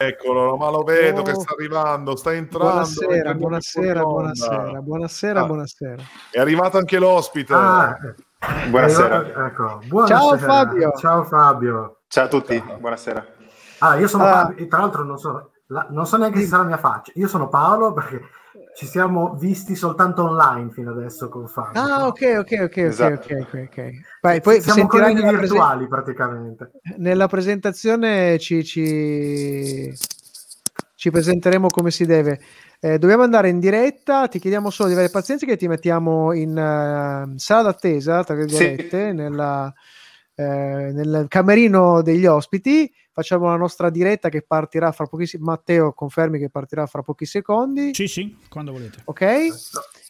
Eccolo, ma lo vedo oh. che sta arrivando, sta entrando. Buonasera, buonasera, buonasera, buonasera, ah. buonasera. È arrivato anche l'ospite. Ah, buonasera. Ecco. buonasera. Ciao Fabio. Ciao Fabio. Ciao a tutti, buonasera. Ah, io sono ah. Fabio, tra l'altro non so, la, non so neanche se sarà la mia faccia. Io sono Paolo perché ci siamo visti soltanto online fino adesso con Fabio. Ah, ok, ok, ok, esatto. ok, ok, ok. Vai, poi siamo colleghi virtuali presen- praticamente. Nella presentazione ci, ci, ci presenteremo come si deve. Eh, dobbiamo andare in diretta, ti chiediamo solo di avere pazienza che ti mettiamo in uh, sala d'attesa, tra virgolette, sì. nella, eh, nel camerino degli ospiti facciamo la nostra diretta che partirà fra pochissimi Matteo confermi che partirà fra pochi secondi. Sì sì quando volete. Ok?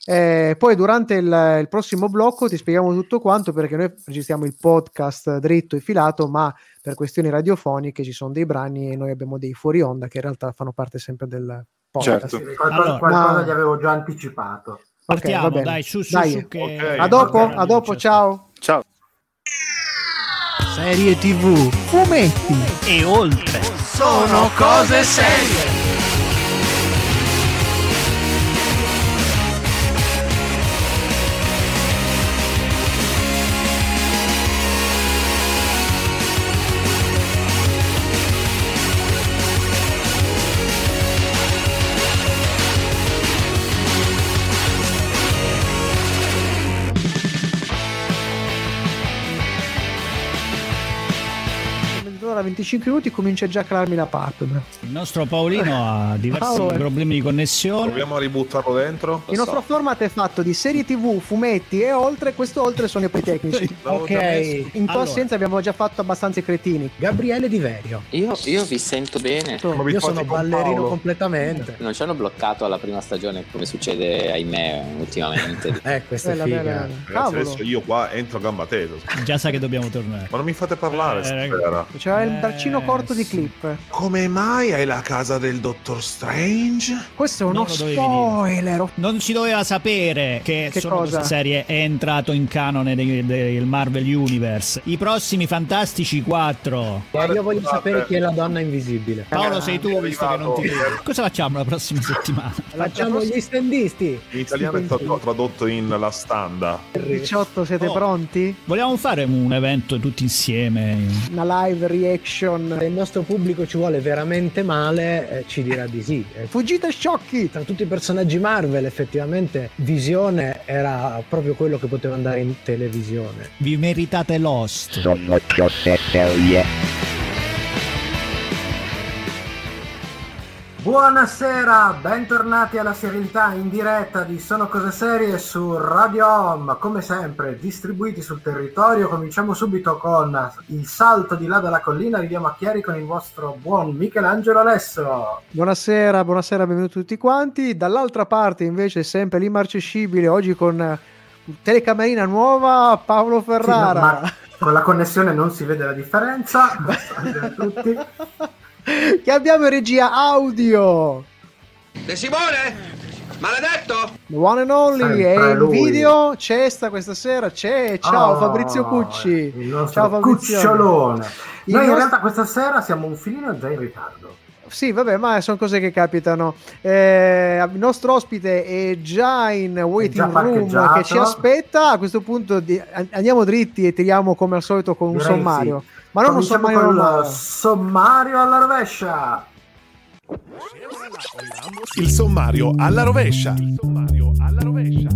Eh, poi durante il, il, prossimo blocco ti spieghiamo tutto quanto perché noi registriamo il podcast dritto e filato ma per questioni radiofoniche ci sono dei brani e noi abbiamo dei fuori onda che in realtà fanno parte sempre del podcast. Certo. qualcosa, allora, qualcosa ma... gli avevo già anticipato. Partiamo okay, dai su su, dai. su che... okay. a dopo, a dopo ciao. Ciao. Serie tv, fumetti e oltre. Sono cose serie. Mezz'ora, 25 minuti comincia già a calarmi la palpebra. Il nostro Paolino ha diversi Paolo, problemi di connessione. Proviamo a ributtarlo dentro. Il nostro format è fatto di serie tv, fumetti e oltre, questo oltre sono i poi tecnici. ok. In tua allora. assenza abbiamo già fatto abbastanza i cretini. Gabriele Diverio. Io, io vi sento bene. Io sono ballerino Paolo. completamente. Non ci hanno bloccato alla prima stagione come succede ahimè ultimamente. eh, questa bella, è figa. Bella, bella. adesso io qua entro a gamba tesa. Già sa che dobbiamo tornare. Ma non mi fate parlare, eh, C'è il braccino corto di clip. Come mai hai la casa del Dottor Strange? Questo è uno spoiler. Non si doveva sapere che, che cosa? serie è entrato in canone del, del Marvel Universe. I prossimi Fantastici 4. Eh, io voglio sapere chi è la donna invisibile. Paolo, sei tu, visto che non ti vedo. Cosa facciamo la prossima settimana? Facciamo gli standisti. In italiano è stato tradotto in La Standa. 18, siete oh. pronti? Vogliamo fare un evento tutti insieme? Una live reaction. Se il nostro pubblico ci vuole veramente male, eh, ci dirà di sì. Eh, Fuggite sciocchi! Tra tutti i personaggi Marvel, effettivamente, Visione era proprio quello che poteva andare in televisione. Vi meritate Lost. Sono cose serie. Buonasera, bentornati alla serialità in diretta di Sono Cose Serie su Radio Home, come sempre distribuiti sul territorio. Cominciamo subito con il salto di là dalla collina, arriviamo a Chiari con il vostro buon Michelangelo Alesso. Buonasera, buonasera, benvenuti tutti quanti. Dall'altra parte invece sempre l'immarcescibile, oggi con telecamerina nuova Paolo Ferrara. Sì, no, con la connessione non si vede la differenza, tutti. che abbiamo in regia audio. De Simone? Maledetto! The one and only e in video c'è sta questa sera c'è ciao oh, Fabrizio Cucci ciao Fabrizio Cucciolone noi nostro... in realtà questa sera siamo un filino già in ritardo sì, vabbè, ma sono cose che capitano. Eh, il nostro ospite è già in waiting già room che ci aspetta. A questo punto di, andiamo dritti e tiriamo come al solito con un sommario. Sì. Ma non un sommario normale. Sommario alla rovescia. Il sommario alla rovescia. Il sommario alla rovescia.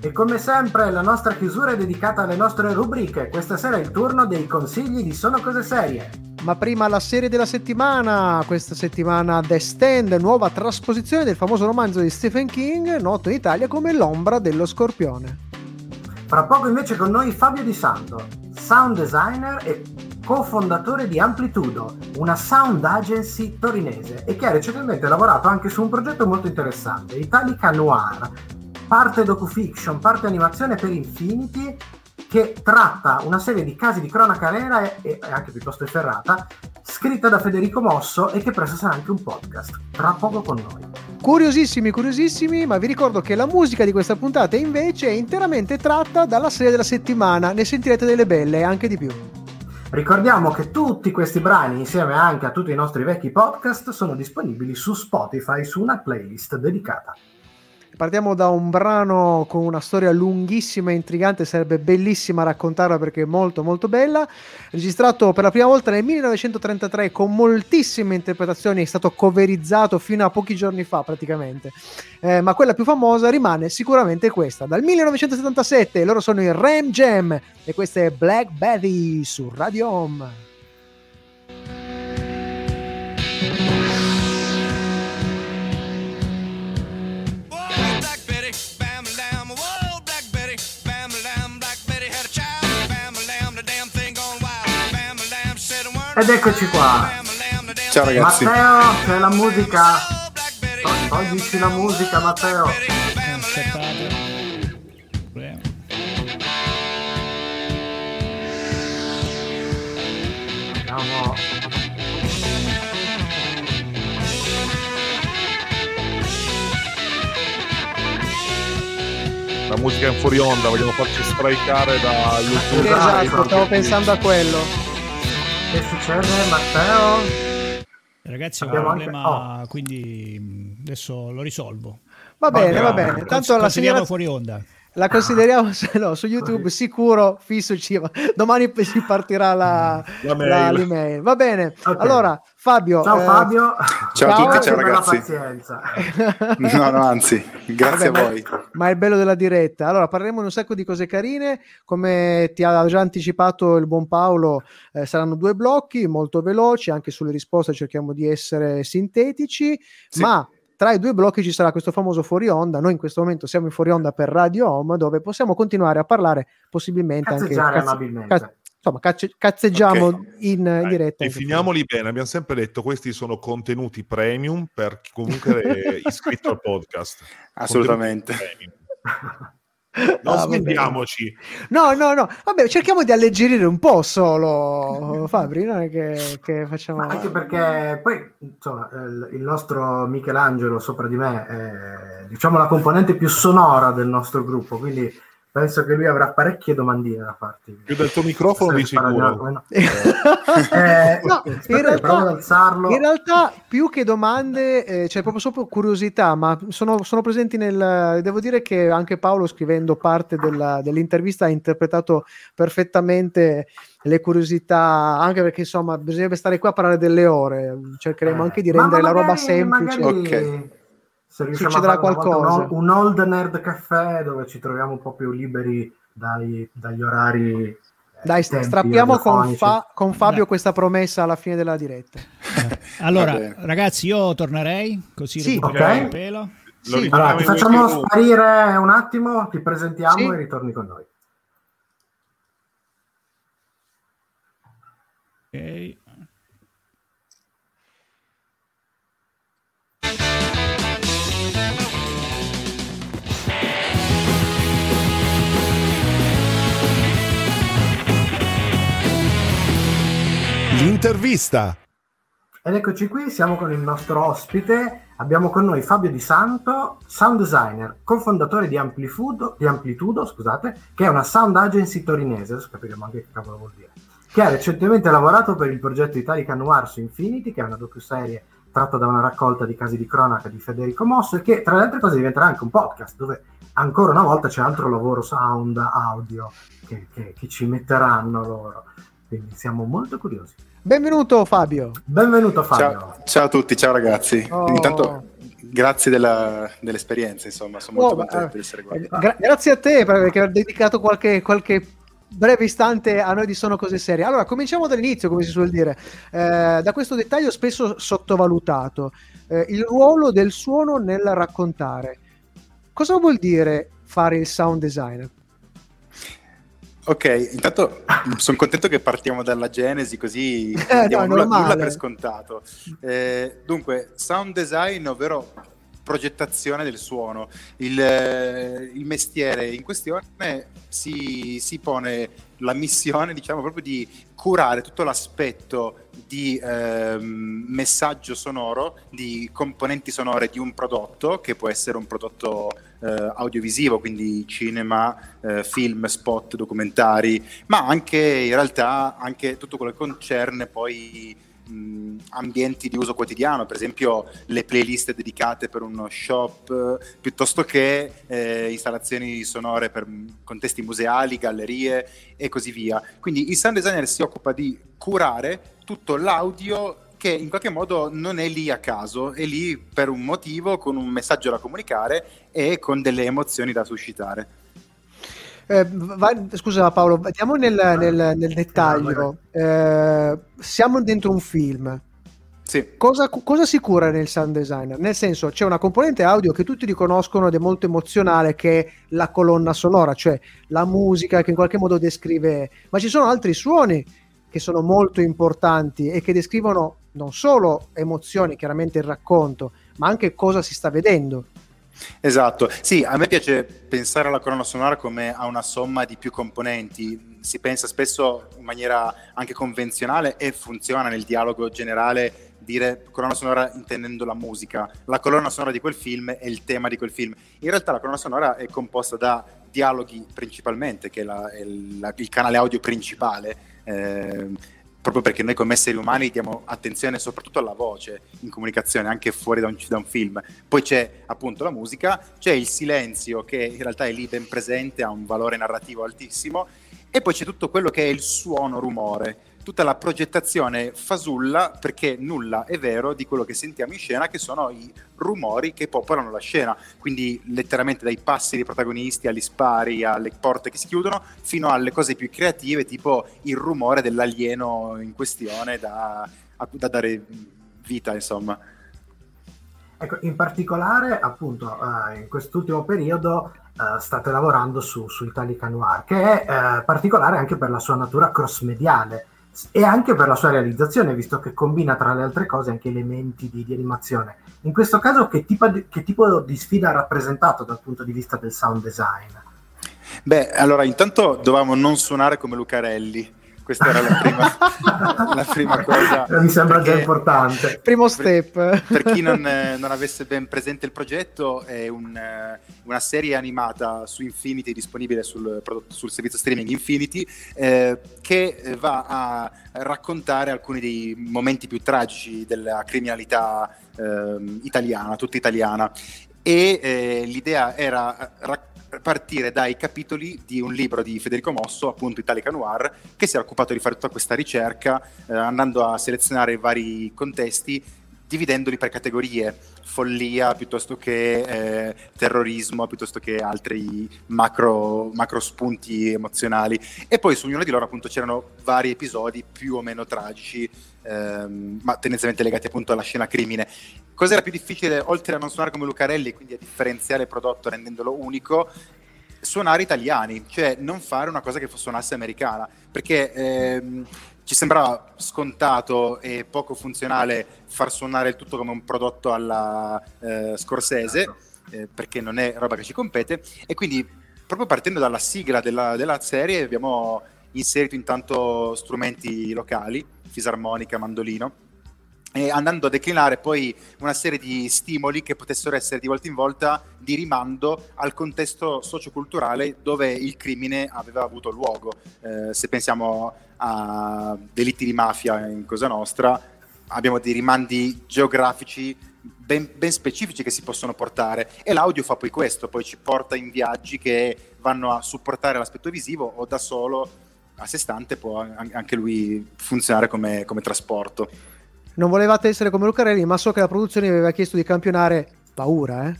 E come sempre la nostra chiusura è dedicata alle nostre rubriche. Questa sera è il turno dei consigli di Sono Cose Serie. Ma prima la serie della settimana, questa settimana The Stand, nuova trasposizione del famoso romanzo di Stephen King, noto in Italia come L'ombra dello scorpione. Fra poco invece con noi Fabio Di Santo, sound designer e cofondatore di Amplitudo, una sound agency torinese e che ha recentemente lavorato anche su un progetto molto interessante, Italica Noir, parte docufiction, parte animazione per Infinity che tratta una serie di casi di cronaca nera e, e anche piuttosto efferrata, scritta da Federico Mosso e che presto sarà anche un podcast, tra poco con noi. Curiosissimi, curiosissimi, ma vi ricordo che la musica di questa puntata invece è interamente tratta dalla serie della settimana, ne sentirete delle belle e anche di più. Ricordiamo che tutti questi brani, insieme anche a tutti i nostri vecchi podcast, sono disponibili su Spotify su una playlist dedicata. Partiamo da un brano con una storia lunghissima e intrigante, sarebbe bellissima raccontarla perché è molto molto bella. Registrato per la prima volta nel 1933 con moltissime interpretazioni, è stato coverizzato fino a pochi giorni fa praticamente. Eh, ma quella più famosa rimane sicuramente questa. Dal 1977 loro sono i Ram Jam e questa è Black Betty su Radio Home. Ed eccoci qua. Ciao ragazzi. Matteo, c'è la musica. To- Toglici la musica, Matteo. Andiamo. La musica in fuori onda, vogliono farci strikare da YouTube. Esatto, stavo pensando a quello. Che succede, Matteo? Ragazzi, ho un Abbiamo anche- problema, quindi mh, adesso lo risolvo. Va bene, va bene. bene. Tanto la Consideriamo signora fuori onda. La consideriamo se no, su YouTube sicuro fisso ci va. Domani si partirà la, La mail. la- l'email. Va bene. Ok. Allora, Fabio, Ciao eh, Fabio. Ciao a tutti, ciao ragazzi. pazienza. No, no, anzi, grazie Vabbè, a voi. Ma, ma è il bello della diretta. Allora, parleremo di un sacco di cose carine. Come ti ha già anticipato il buon Paolo, eh, saranno due blocchi molto veloci. Anche sulle risposte cerchiamo di essere sintetici. Sì. Ma tra i due blocchi ci sarà questo famoso fuori onda. Noi in questo momento siamo in fuori onda per Radio Home, dove possiamo continuare a parlare possibilmente anche Cazzeggiare cazze- amabilmente. caz- insomma, cazze- cazzeggiamo Ok. in Dai, diretta. Definiamoli bene, abbiamo sempre detto questi sono contenuti premium per chi comunque è iscritto al podcast. Assolutamente. Non Ah, svendiamoci. No, no, no. Vabbè, cerchiamo di alleggerire un po' solo, Fabri, non è che, che facciamo... Ma anche perché poi insomma, il il nostro Michelangelo sopra di me è diciamo la componente più sonora del nostro gruppo, quindi penso che lui avrà parecchie domandine da farti. Più del tuo microfono di sicuro. no. Eh, No, aspetta, in realtà- provo ad alzarlo. In realtà, più che domande, eh, c'è proprio solo curiosità, ma sono, sono presenti nel. Devo dire che anche Paolo, scrivendo parte della- dell'intervista, ha interpretato perfettamente le curiosità, anche perché insomma bisognerebbe stare qua a parlare delle ore. Cercheremo Eh, anche di ma rendere la roba magari- semplice. magari Ok. Se Succederà qualcosa. Un, old nerd caffè dove ci troviamo un po' più liberi dai- dagli orari. eh, Dai, strappiamo con. Fa- con Fabio Dai. questa promessa alla fine della diretta. Allora, ragazzi, io tornerei così Sì. recuperiamo Ok. il pelo. Lo Sì. Allora, ti facciamo sparire un attimo, ti presentiamo Sì. e ritorni con noi. Ok. L'intervista. Ed eccoci qui, siamo con il nostro ospite. Abbiamo con noi Fabio Di Santo, sound designer, cofondatore di di Amplitudo scusate, che è una sound agency torinese, adesso capiremo anche che cavolo vuol dire, che ha recentemente lavorato per il progetto Italica Noir su Infinity, che è una docuserie tratta da una raccolta di casi di cronaca di Federico Mosso e che tra le altre cose diventerà anche un podcast dove ancora una volta c'è altro lavoro sound, audio che, che- che ci metteranno loro. Quindi siamo molto curiosi. Benvenuto Fabio. Benvenuto Fabio. Ciao, ciao a tutti, ciao ragazzi. Oh. Intanto, grazie della- dell'esperienza, insomma, sono molto Oh, contento di essere qua. Eh, gra- grazie a te per aver dedicato qualche, qualche breve istante a noi di Sono Cose Serie. Allora, cominciamo dall'inizio, come si suol dire, Eh, da questo dettaglio spesso sottovalutato, eh, il ruolo del suono nel raccontare. Cosa vuol dire fare il sound designer? Ok, intanto sono contento che partiamo dalla genesi, così Eh, non diamo no, nulla, nulla per scontato. Eh, dunque, sound design, ovvero progettazione del suono. Il, eh, il mestiere in questione si, si, pone la missione, diciamo, proprio di curare tutto l'aspetto di eh, messaggio sonoro, di componenti sonore di un prodotto, che può essere un prodotto eh, audiovisivo, quindi cinema, eh, film, spot, documentari, ma anche in realtà anche tutto quello che concerne poi mh, ambienti di uso quotidiano, per esempio le playlist dedicate per uno shop, piuttosto che eh, installazioni sonore per contesti museali, gallerie e così via. Quindi il sound designer si occupa di curare tutto l'audio che in qualche modo non è lì a caso, è lì per un motivo, con un messaggio da comunicare e con delle emozioni da suscitare. Eh, vai, scusa Paolo, andiamo nel, nel, nel dettaglio. Eh, siamo dentro un film. Sì. Cosa, cosa, si cura nel sound designer? Nel senso, c'è una componente audio che tutti riconoscono ed è molto emozionale, che è la colonna sonora, cioè la musica che in qualche modo descrive, ma ci sono altri suoni che sono molto importanti e che descrivono non solo emozioni, chiaramente il racconto, ma anche cosa si sta vedendo. Esatto, sì, a me piace pensare alla colonna sonora come a una somma di più componenti, si pensa spesso in maniera anche convenzionale e funziona nel dialogo generale dire colonna sonora intendendo la musica, la colonna sonora di quel film è il tema di quel film, in realtà la colonna sonora è composta da dialoghi principalmente, che è, la, è la, il canale audio principale. Eh, proprio perché noi come esseri umani diamo attenzione soprattutto alla voce in comunicazione, anche fuori da un, da un, film. Poi c'è appunto la musica, c'è il silenzio che in realtà è lì ben presente, ha un valore narrativo altissimo, e poi c'è tutto quello che è il suono rumore tutta la progettazione fasulla, perché nulla è vero di quello che sentiamo in scena, che sono i rumori che popolano la scena. Quindi letteralmente dai passi dei protagonisti agli spari, alle porte che si chiudono, fino alle cose più creative, tipo il rumore dell'alieno in questione da, da dare vita, insomma. Ecco, in particolare, appunto, uh, in quest'ultimo periodo uh, state lavorando su, su Italica Noir, che è uh, particolare anche per la sua natura cross-mediale e anche per la sua realizzazione, visto che combina tra le altre cose anche elementi di, di animazione. In questo caso, che tipo, di, che tipo di sfida ha rappresentato dal punto di vista del sound design? Beh, allora intanto dovevamo non suonare come Lucarelli questa era la prima, la prima cosa. Mi sembra già importante. Primo step. Per, per chi non, eh, non, avesse ben presente il progetto, è un, eh, una serie animata su Infinity, disponibile sul, sul servizio streaming Infinity, eh, che va a raccontare alcuni dei momenti più tragici della criminalità eh, italiana, tutta italiana. E eh, l'idea era raccontare partire dai capitoli di un libro di Federico Mosso, appunto Italica Noir, che si era occupato di fare tutta questa ricerca, eh, andando a selezionare vari contesti, dividendoli per categorie, follia piuttosto che eh, terrorismo, piuttosto che altri macro, macro, spunti emozionali. E poi su ognuno di loro appunto c'erano vari episodi più o meno tragici, ehm, ma tendenzialmente legati appunto alla scena crimine. Cos'era più difficile, oltre a non suonare come Lucarelli, quindi a differenziare il prodotto rendendolo unico, suonare italiani, cioè non fare una cosa che suonasse americana, perché ehm, ci sembrava scontato e poco funzionale far suonare il tutto come un prodotto alla eh, Scorsese, eh, perché non è roba che ci compete, e quindi proprio partendo dalla sigla della, della serie abbiamo inserito intanto strumenti locali, fisarmonica, mandolino, e andando a declinare poi una serie di stimoli che potessero essere di volta in volta di rimando al contesto socioculturale dove il crimine aveva avuto luogo. Eh, se pensiamo a delitti di mafia in Cosa Nostra, abbiamo dei rimandi geografici ben, ben, specifici che si possono portare e l'audio fa poi questo, poi ci porta in viaggi che vanno a supportare l'aspetto visivo o da solo a sé stante può anche lui funzionare come, come trasporto non volevate essere come Lucarelli, ma so che la produzione aveva chiesto di campionare paura, eh?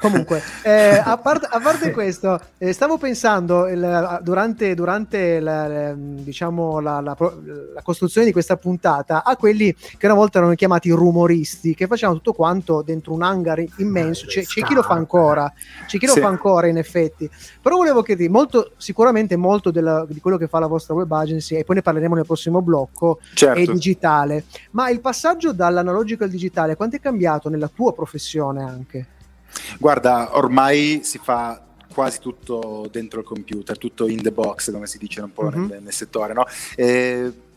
Comunque, eh, a, parte, a, parte, questo, eh, stavo pensando il, durante, durante la, diciamo, la, la, la, costruzione di questa puntata a quelli che una volta erano chiamati rumoristi, che facevano tutto quanto dentro un hangar immenso. C'è, c'è chi lo fa ancora, c'è chi lo sì. fa ancora in effetti. Però volevo chiederti, molto, sicuramente molto della, di quello che fa la vostra web agency, e poi ne parleremo nel prossimo blocco, certo. è digitale. Ma il passaggio dall'analogico al digitale, quanto è cambiato nella tua professione anche? Guarda, ormai si fa quasi tutto dentro il computer, tutto in the box, come si dice un po' mm-hmm. nel, nel, settore. No?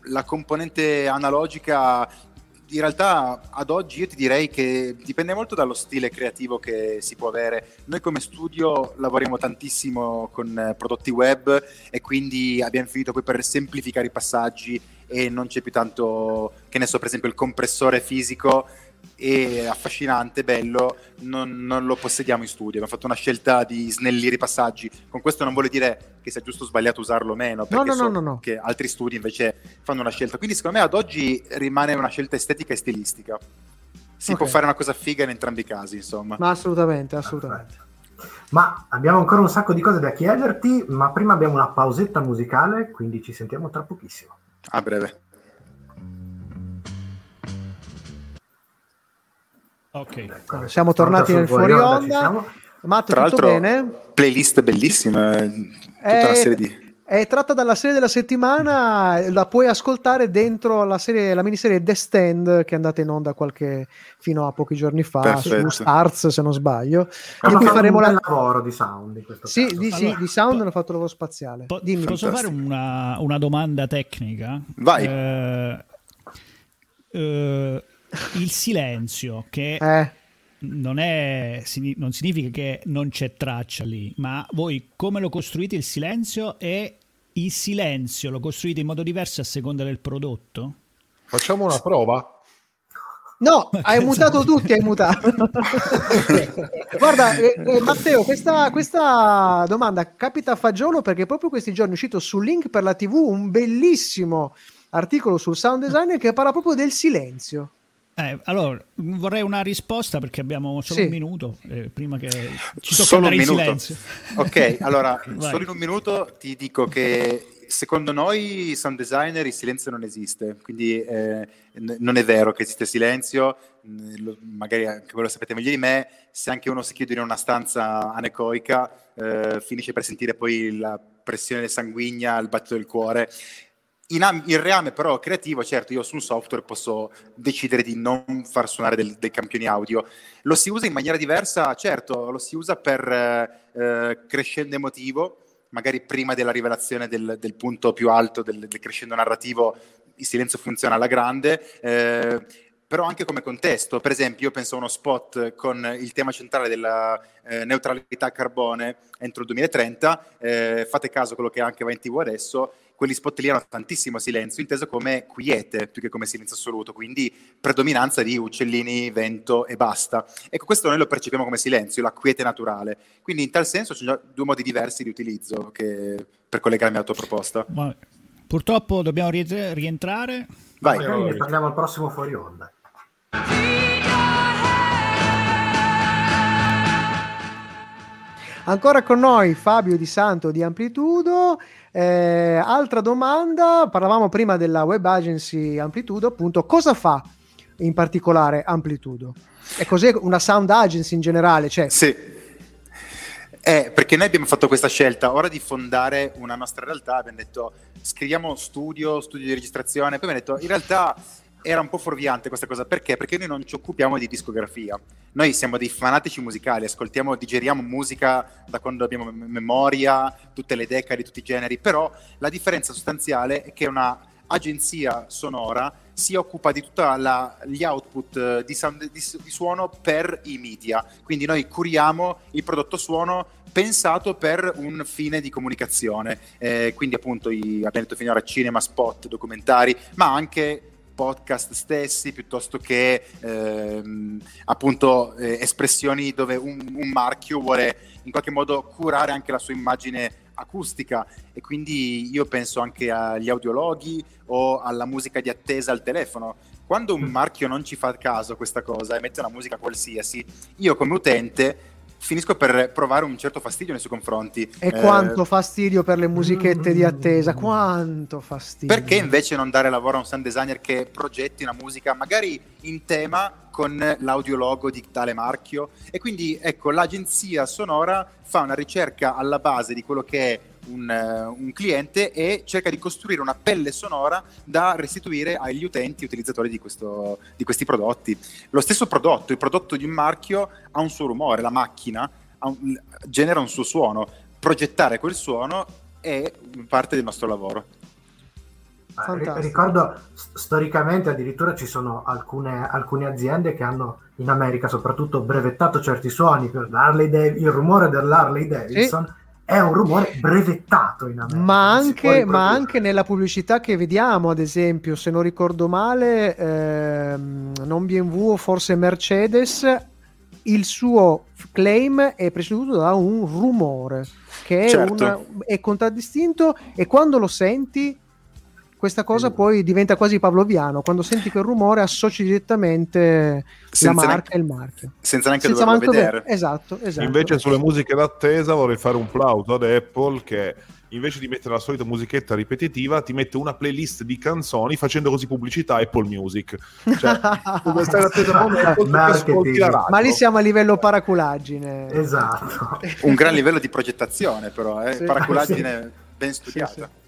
la componente analogica in realtà ad oggi io ti direi che dipende molto dallo stile creativo che si può avere. Noi come studio lavoriamo tantissimo con prodotti web e quindi abbiamo finito poi per semplificare i passaggi e non c'è più tanto, che ne so, per esempio il compressore fisico e affascinante, bello, non, non, lo possediamo in studio. Abbiamo fatto una scelta di snellire i passaggi. Con questo non vuole dire che sia giusto o sbagliato usarlo o meno, perché no, no, so no, che altri studi invece fanno una scelta. Quindi secondo me ad oggi rimane una scelta estetica e stilistica. Si okay. può fare una cosa figa in entrambi i casi, insomma. Ma assolutamente, assolutamente. Ma abbiamo ancora un sacco di cose da chiederti, ma prima abbiamo una pausetta musicale, quindi ci sentiamo tra pochissimo. A breve. Ok, siamo tornati nel fuori onda. onda. Matt, Tra tutto bene? Playlist bellissima, eh, tutta è, una serie di... È tratta dalla serie della settimana, la puoi ascoltare dentro la, serie, la miniserie The Stand che è andata in onda qualche, fino a pochi giorni fa Perfetto. su Stars se non sbaglio. Hanno fatto faremo un la... lavoro di sound in questo sì, caso. Di, sì, di sound hanno fatto lavoro spaziale. Po- Dimmi, posso fare una, una, domanda tecnica? Vai. Eh, eh, il silenzio che eh. non, è, non significa che non c'è traccia lì, ma voi come lo costruite il silenzio e il silenzio lo costruite in modo diverso a seconda del prodotto? Facciamo una prova. No, hai mutato tutti, hai mutato. Guarda, eh, eh, Matteo, questa, questa, domanda capita a fagiolo perché proprio questi giorni è uscito su Link per la TV un bellissimo articolo sul sound design che parla proprio del silenzio. Eh, allora, vorrei una risposta perché abbiamo solo sì. un minuto eh, prima che ci tocca solo un minuto. silenzio. Ok, allora, solo in un minuto ti dico che secondo noi sound designer il silenzio non esiste, quindi eh, n- non è vero che esiste silenzio, lo, magari anche voi lo sapete meglio di me, se anche uno si chiude in una stanza anecoica eh, finisce per sentire poi la pressione sanguigna, il battito del cuore in, in, reame però creativo, certo, io su un software posso decidere di non far suonare del, dei campioni audio. Lo si usa in maniera diversa, certo, lo si usa per eh, crescendo emotivo, magari prima della rivelazione del, del punto più alto del, del, crescendo narrativo, il silenzio funziona alla grande. Eh, però anche come contesto, per esempio io penso a uno spot con il tema centrale della eh, neutralità carbone entro il 2030, eh, fate caso a quello che anche va in tv adesso, quegli spot lì hanno tantissimo silenzio, inteso come quiete più che come silenzio assoluto, quindi predominanza di uccellini, vento e basta. Ecco, questo noi lo percepiamo come silenzio, la quiete naturale. Quindi in tal senso ci sono due modi diversi di utilizzo che, per collegarmi alla tua proposta. Ma, purtroppo dobbiamo rientrare. Vai. Magari ne parliamo al prossimo fuori onda. Ancora con noi Fabio Di Santo di Amplitudo. Eh, altra domanda, parlavamo prima della web agency Amplitudo, appunto, cosa fa in particolare Amplitudo? E cos'è una sound agency in generale? Cioè... Sì. Eh, perché noi abbiamo fatto questa scelta, ora di fondare una nostra realtà, abbiamo detto scriviamo studio, studio di registrazione, poi abbiamo detto in realtà era un po' fuorviante questa cosa, perché? Perché noi non ci occupiamo di discografia, noi siamo dei fanatici musicali, ascoltiamo, digeriamo musica da quando abbiamo memoria, tutte le decadi, tutti i generi, però la differenza sostanziale è che una agenzia sonora si occupa di tutti gli output eh, di, sound, di, di, suono per i media. Quindi noi curiamo il prodotto suono pensato per un fine di comunicazione. Eh, quindi appunto i, abbiamo detto finora cinema, spot, documentari, ma anche podcast stessi piuttosto che ehm, appunto eh, espressioni dove un, un, marchio vuole in qualche modo curare anche la sua immagine acustica e quindi io penso anche agli audiologhi o alla musica di attesa al telefono. Quando un mm. marchio non ci fa caso a questa cosa e mette una musica qualsiasi, io come utente finisco per provare un certo fastidio nei suoi confronti. E eh, quanto fastidio per le musichette di attesa, quanto fastidio. Perché invece non dare lavoro a un sound designer che progetti una musica magari in tema con l'audiologo di tale marchio? E quindi ecco, l'agenzia sonora fa una ricerca alla base di quello che è un, un, cliente e cerca di costruire una pelle sonora da restituire agli utenti utilizzatori di, questo, di questi prodotti. Lo stesso prodotto, il prodotto di un marchio ha un suo rumore, la macchina un, genera un suo suono. Progettare quel suono è parte del nostro lavoro. Fantastico. Ricordo storicamente addirittura ci sono alcune, alcune, aziende che hanno in America soprattutto brevettato certi suoni per l'Harley Dav- il rumore dell'Harley Davidson. Sì è un rumore brevettato in America. Ma anche, ma anche, nella pubblicità che vediamo, ad esempio, se non ricordo male, ehm, non BMW o forse Mercedes, il suo claim è preceduto da un rumore che è, certo. una, è contraddistinto e quando lo senti questa cosa poi diventa quasi pavloviano. Quando senti quel rumore associ direttamente senza la marca e il marchio. Senza neanche senza doverlo vedere. Ver- esatto, esatto. Invece sulle musiche d'attesa vorrei fare un plauso ad Apple che invece di mettere la solita musichetta ripetitiva, ti mette una playlist di canzoni facendo così pubblicità Apple Music. Cioè, Ma lì siamo a livello paraculaggine. Esatto. Un gran livello di progettazione, però, eh? sì. paraculaggine sì. ben studiata. Sì,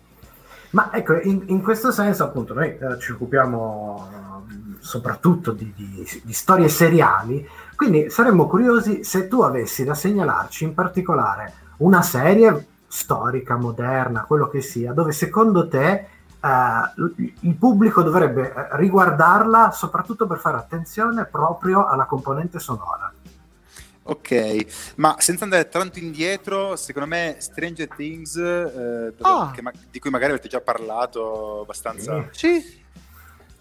ma ecco, in, in, questo senso appunto noi eh, ci occupiamo uh, soprattutto di, di, di, storie seriali, quindi saremmo curiosi se tu avessi da segnalarci in particolare una serie storica, moderna, quello che sia, dove secondo te uh, il pubblico dovrebbe eh, riguardarla soprattutto per fare attenzione proprio alla componente sonora. Ok, ma senza andare tanto indietro, secondo me Stranger Things, eh, ah. ma- di cui magari avete già parlato abbastanza, sì.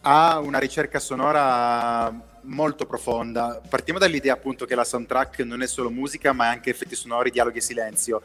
ha una ricerca sonora molto profonda. Partiamo dall'idea appunto che la soundtrack non è solo musica, ma è anche effetti sonori, dialoghi e silenzio.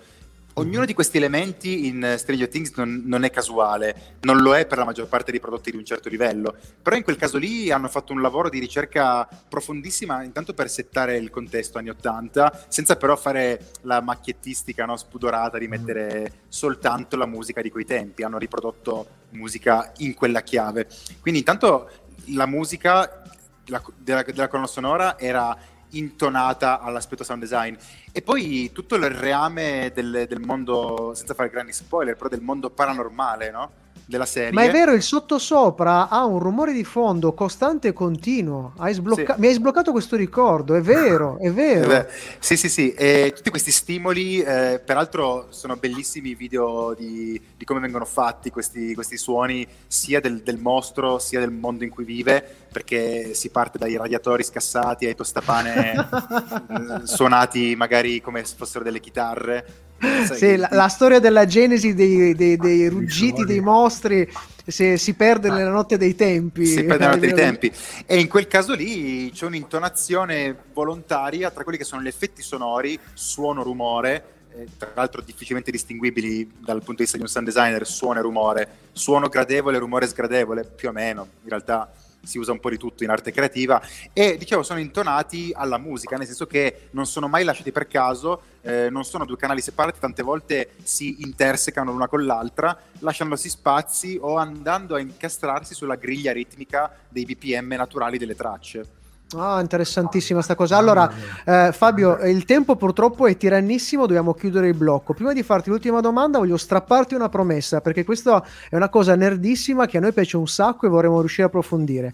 Ognuno di questi elementi in Stranger Things non, non, è casuale, non lo è per la maggior parte dei prodotti di un certo livello, però in quel caso lì hanno fatto un lavoro di ricerca profondissima, intanto per settare il contesto anni 80, senza però fare la macchiettistica no, spudorata di mettere soltanto la musica di quei tempi, hanno riprodotto musica in quella chiave. Quindi intanto la musica la, della, della colonna sonora era intonata all'aspetto sound design. E poi tutto il reame del, del mondo, senza fare grandi spoiler, però del mondo paranormale, no? Della serie. Ma è vero, il sottosopra ha un rumore di fondo costante e continuo. Hai sblocca- sì. Mi hai sbloccato questo ricordo, è vero, è vero. Eh sì, sì, sì. E tutti questi stimoli, eh, peraltro, sono bellissimi i video di, di, come vengono fatti questi, questi suoni, sia del, del, mostro, sia del mondo in cui vive, perché si parte dai radiatori scassati ai tostapane eh, suonati magari come se fossero delle chitarre sì, la, la, storia della genesi dei, dei, dei ruggiti dei mostri se, si perde nella notte dei tempi. Si perde nella notte dei tempi. E in quel caso lì c'è un'intonazione volontaria tra quelli che sono gli effetti sonori, suono, rumore, eh, tra l'altro difficilmente distinguibili dal punto di vista di un sound designer, suono e rumore, suono gradevole, rumore sgradevole, più o meno, in realtà si usa un po' di tutto in arte creativa e dicevo sono intonati alla musica, nel senso che non sono mai lasciati per caso, eh, non sono due canali separati, tante volte si intersecano l'una con l'altra, lasciandosi spazi o andando a incastrarsi sulla griglia ritmica dei BPM naturali delle tracce. Ah, interessantissima sta cosa. Allora, eh, Fabio, il tempo purtroppo è tirannissimo, dobbiamo chiudere il blocco. Prima di farti l'ultima domanda, voglio strapparti una promessa, perché questa è una cosa nerdissima che a noi piace un sacco e vorremmo riuscire a approfondire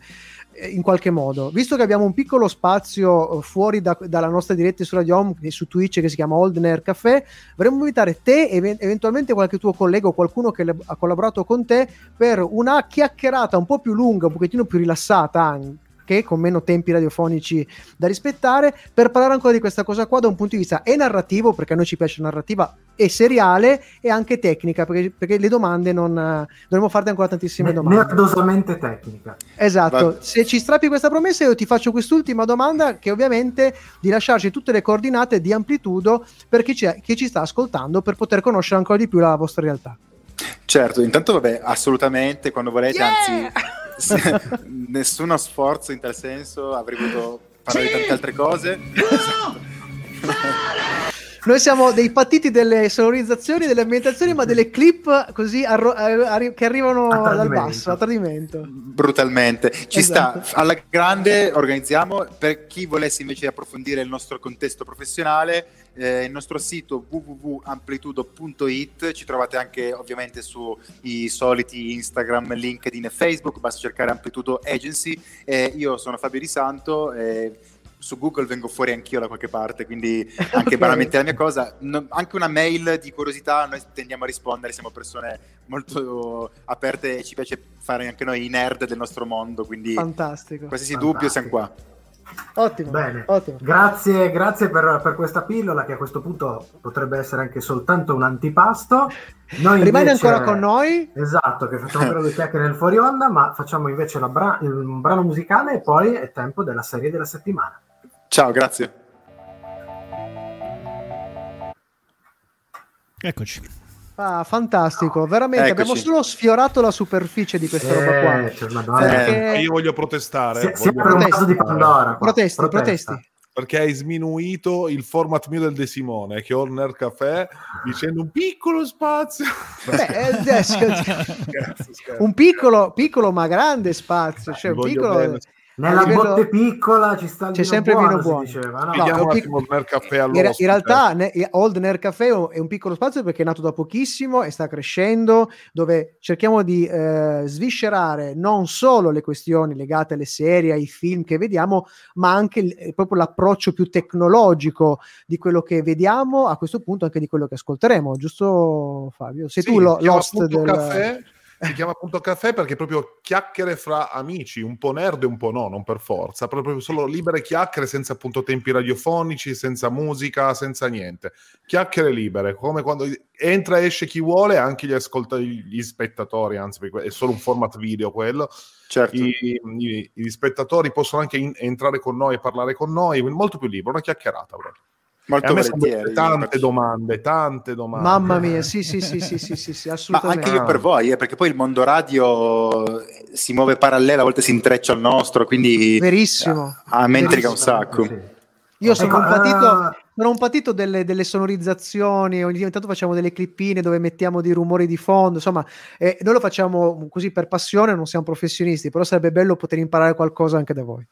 eh, in qualche modo. Visto che abbiamo un piccolo spazio eh, fuori da, dalla nostra diretta su Radio Home e su Twitch che si chiama Old Nerd Café, vorremmo invitare te e eventualmente qualche tuo collega o qualcuno che ha collaborato con te per una chiacchierata un po' più lunga, un pochettino più rilassata anche che con meno tempi radiofonici da rispettare, per parlare ancora di questa cosa qua da un punto di vista e narrativo, perché a noi ci piace narrativa, e seriale, e anche tecnica, perché, perché le domande non... dovremmo farti ancora tantissime domande. Nerdosamente tecnica. Esatto, Va. se ci strappi questa promessa io ti faccio quest'ultima domanda, che ovviamente di lasciarci tutte le coordinate di amplitudo per chi ci, chi ci sta ascoltando, per poter conoscere ancora di più la vostra realtà. Certo, intanto vabbè, assolutamente, quando volete, yeah! anzi nessuno sforzo in tal senso, avrei potuto parlare di tante altre cose. Noi siamo dei patiti delle sonorizzazioni, delle ambientazioni, ma delle clip così arro- arri- che arrivano dal basso, a tradimento. Brutalmente. Ci esatto. sta, alla grande organizziamo, per chi volesse invece approfondire il nostro contesto professionale, eh, il nostro sito www.amplitudo.it, ci trovate anche ovviamente sui soliti Instagram, LinkedIn e Facebook, basta cercare Amplitudo Agency. Eh, io sono Fabio Di Santo. Eh, su Google vengo fuori anch'io da qualche parte, quindi anche okay. banalmente la mia cosa, no, anche una mail di curiosità noi tendiamo a rispondere, siamo persone molto aperte e ci piace fare anche noi i nerd del nostro mondo, quindi Fantastico. qualsiasi Fantastico. dubbio siamo qua. Ottimo, Bene. ottimo. Grazie, grazie per, per, questa pillola che a questo punto potrebbe essere anche soltanto un antipasto. Noi Rimane invece, ancora con noi? Esatto, che facciamo ancora due chiacchiere nel fuori onda, ma facciamo invece bra- il brano musicale e poi è tempo della serie della settimana. Ciao, grazie. Eccoci. Ah, fantastico, veramente Eccoci. abbiamo solo sfiorato la superficie di questa roba qua. Eh, Perché- Eh, io voglio protestare. Si voglio Protesti. di Pandora. Protesti, Protesta. protesti. perché hai sminuito il format mio del De Simone che ho nel caffè dicendo un piccolo spazio Beh, eh, Scherzo, scherzo. un piccolo, piccolo ma grande spazio, cioè un piccolo... bene. Nella A livello- botte piccola ci sta il C'è vino sempre buono, vino buono. diceva, no? No, un attimo il nel caffè In, realtà ne- Old Nerd Café è un- piccolo spazio perché è nato da pochissimo e sta crescendo, dove cerchiamo di eh, sviscerare non solo le questioni legate alle serie, ai film che vediamo, ma anche il- eh, proprio l'approccio più tecnologico di quello che vediamo, a questo punto anche di quello che ascolteremo, giusto Fabio? Sei Sì, tu lo, l'host del... caffè, si chiama appunto caffè perché proprio chiacchiere fra amici, un po' nerd e un po' no, non per forza, proprio solo libere chiacchiere senza appunto tempi radiofonici, senza musica, senza niente. Chiacchiere libere, come quando entra e esce chi vuole, anche gli ascoltatori, gli spettatori, anzi è solo un format video quello, Certo. I, i- gli spettatori possono anche in- entrare con noi e parlare con noi, molto più libero, una chiacchierata proprio. Molto a me volentieri. tante domande, tante domande. Mamma mia, sì, sì, sì, sì, sì, sì, sì, Ma assolutamente. anche io per voi, eh, perché poi il mondo radio si muove parallelo, a volte si intreccia al nostro, quindi Verissimo. a me intriga un sacco. Sì. Io sono Ecco, un patito, sono un patito delle, delle sonorizzazioni, ogni tanto facciamo delle clippine dove mettiamo dei rumori di fondo, insomma, eh, noi lo facciamo così per passione, non siamo professionisti, però sarebbe bello poter imparare qualcosa anche da voi.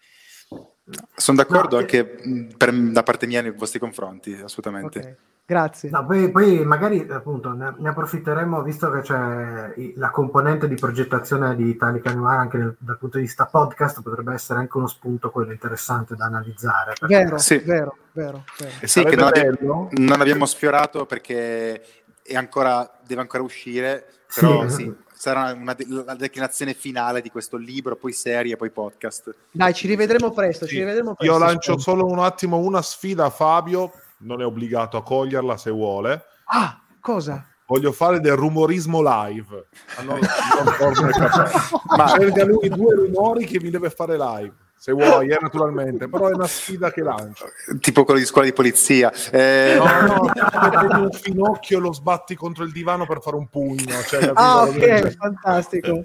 Sono d'accordo No, anche mh, per- da parte mia nei vostri confronti, assolutamente. Ok, Grazie. No, poi, poi magari appunto ne, ne approfitteremo visto che c'è i- la componente di progettazione di Italica Noir anche nel- dal punto di vista podcast potrebbe essere anche uno spunto quello interessante da analizzare. perché- Vero, Sì. vero, vero, vero. Sì, che non abbiamo, non abbiamo sfiorato perché è ancora, deve ancora uscire, però Sì. sì, sarà una de- la declinazione finale di questo libro, poi serie, poi podcast. Dai, ci rivedremo presto, ci Sì. rivedremo presto. Io lancio spero. solo un attimo una sfida a Fabio, non è obbligato a coglierla se vuole. Ah, cosa? Voglio fare del rumorismo live. Ah, non- non caffè. Ma- Cerca lui due rumori che mi deve fare live. Se vuoi, eh, naturalmente, però è una sfida che lancio. Tipo quello di scuola di polizia. Eh, No, no, prendi un finocchio e lo sbatti contro il divano per fare un pugno. Cioè? Ah, ok, fantastico.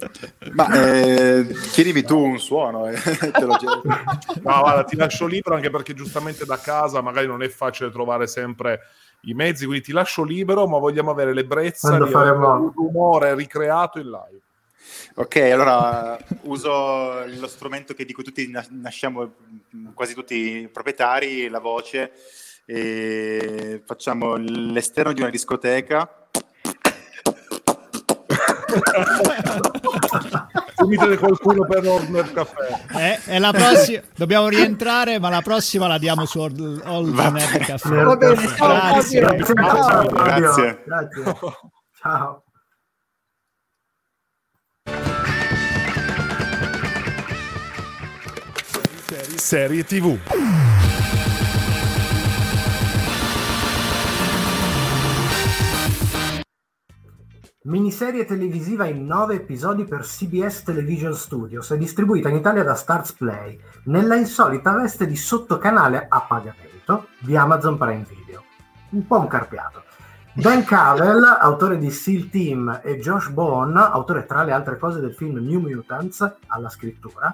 Ma eh, chiedimi tu un suono. eh, te lo giro. No, guarda, ti lascio libero anche perché giustamente da casa magari non è facile trovare sempre i mezzi, quindi ti lascio libero, ma vogliamo avere l'ebbrezza di un rumore ricreato in live. Ok, allora uso lo strumento che di cui tutti nas- nasciamo, mh, quasi tutti proprietari, la voce, e facciamo l'esterno di una discoteca. Unite qualcuno per Orner Caffè. Eh, la prossima dobbiamo rientrare, ma la prossima la diamo su bene. Caffè. Va bene, ciao Grazie. Fabio. Ciao, Ciao. Serie TV. Miniserie televisiva in nove episodi per CBS Television Studios, è distribuita in Italia da Stars Play, nella insolita veste di sottocanale a pagamento di Amazon Prime Video. Un po' un carpiato. Dan Cavell, autore di Seal Team, e Josh Boone, autore tra le altre cose del film New Mutants, alla scrittura,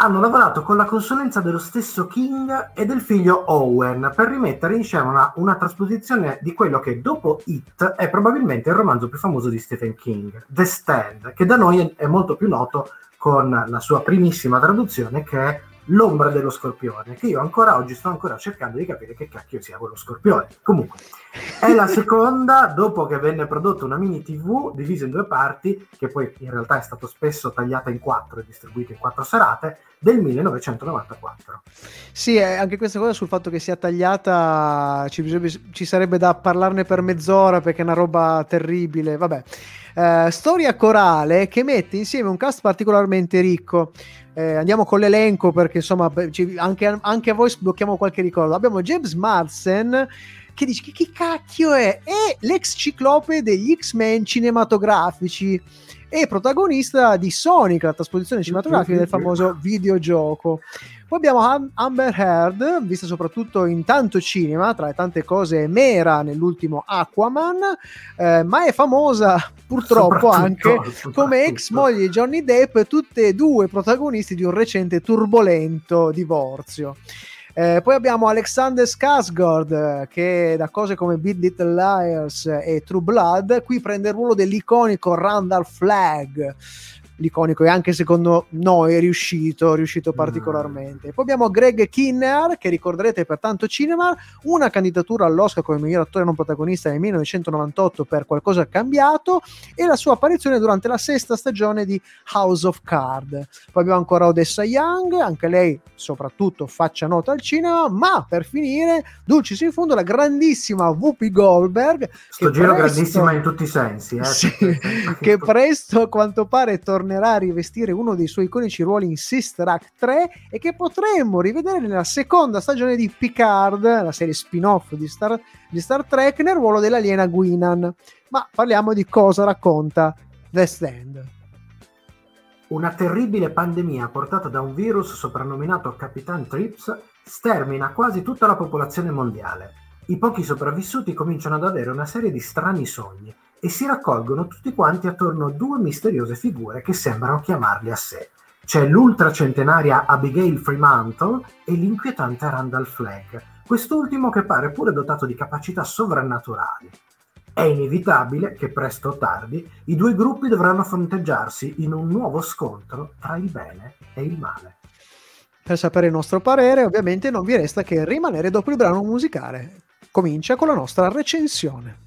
hanno lavorato con la consulenza dello stesso King e del figlio Owen per rimettere in scena una, una, trasposizione di quello che dopo It è probabilmente il romanzo più famoso di Stephen King, The Stand, che da noi è molto più noto con la sua primissima traduzione che è L'ombra dello scorpione, che io ancora oggi sto ancora cercando di capire che cacchio sia quello scorpione. Comunque, è la seconda dopo che venne prodotta una mini TV divisa in due parti, che poi in realtà è stato spesso tagliata in quattro e distribuita in quattro serate, del 1994. Sì, eh, anche questa cosa sul fatto che sia tagliata ci, ci sarebbe da parlarne per mezz'ora perché è una roba terribile. Vabbè. Uh, storia corale che mette insieme un cast particolarmente ricco. Eh, andiamo con l'elenco perché insomma anche, anche, a voi sblocchiamo qualche ricordo. Abbiamo James Marsden che dice che, che cacchio è? È l'ex ciclope degli X-Men cinematografici e protagonista di Sonic, la trasposizione cinematografica del famoso videogioco. Poi abbiamo Amber Heard, vista soprattutto in tanto cinema, tra le tante cose mera nell'ultimo Aquaman, eh, ma è famosa purtroppo anche come ex moglie di Johnny Depp, tutte e due protagonisti di un recente turbolento divorzio. Eh, poi abbiamo Alexander Skarsgård che da cose come Big Little Liars e True Blood qui prende il ruolo dell'iconico Randall Flagg l'iconico e anche secondo noi è riuscito, riuscito mm. particolarmente. Poi abbiamo Greg Kinnear che ricorderete per tanto cinema, una candidatura all'Oscar come miglior attore non protagonista nel 1998 per Qualcosa cambiato e la sua apparizione durante la sesta stagione di House of Card. Poi abbiamo ancora Odessa Young, anche lei soprattutto faccia nota al cinema, ma per finire, dulcis in fondo, la grandissima Whoopi Goldberg. Sto giro presto, grandissima in tutti i sensi. Eh? Sì, che presto a quanto pare torna tornerà a rivestire uno dei suoi iconici ruoli in Sister Act 3 e che potremmo rivedere nella seconda stagione di Picard, la serie spin-off di Star, di Star Trek, nel ruolo dell'aliena Guinan. Ma parliamo di cosa racconta The Stand. Una terribile pandemia portata da un virus soprannominato Capitan Trips stermina quasi tutta la popolazione mondiale. I pochi sopravvissuti cominciano ad avere una serie di strani sogni e si raccolgono tutti quanti attorno a due misteriose figure che sembrano chiamarli a sé. C'è l'ultracentenaria Abigail Fremantle e l'inquietante Randall Flagg, quest'ultimo che pare pure dotato di capacità sovrannaturali. È inevitabile che presto o tardi i due gruppi dovranno fronteggiarsi in un nuovo scontro tra il bene e il male. Per sapere il nostro parere, ovviamente non vi resta che rimanere dopo il brano musicale. Comincia con la nostra recensione.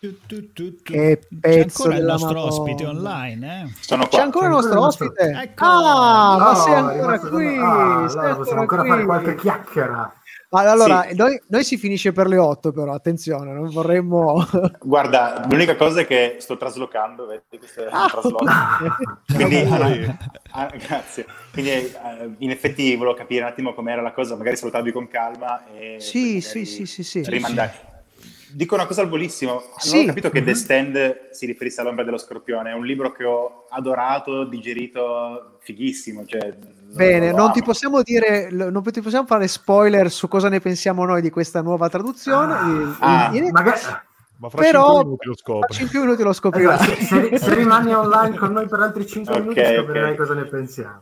Che pezzo C'è ancora il nostro Madonna. ospite online, eh? Sono qua. C'è ancora il nostro ospite. Ecco. Ah, no, ma sei ancora qui. Ah, sei allora possiamo ancora qui. fare qualche chiacchiera. Allora, sì. noi, noi, si finisce per le 8, però attenzione, non vorremmo. Guarda, l'unica cosa è che sto traslocando, vedi, questo è un ah, trasloco. Quindi, ah, ah, grazie. Quindi, eh, in effetti, volevo capire un attimo com'era la cosa, magari salutarvi con calma e sì, sì, sì, sì, sì, rimandare. Dico una cosa al volissimo, sì. non ho capito che The Stand si riferisse all'ombra dello scorpione, è un libro che ho adorato, digerito, fighissimo. Cioè, Bene, non ti possiamo dire, non ti possiamo fare spoiler su cosa ne pensiamo noi di questa nuova traduzione. Ah, in, ah, magari, ma fra però 5 minuti lo scopri. 5 minuti lo scoprirai. Esatto, se, se, rimani online con noi per altri 5 okay, minuti scoprirai okay. cosa ne pensiamo.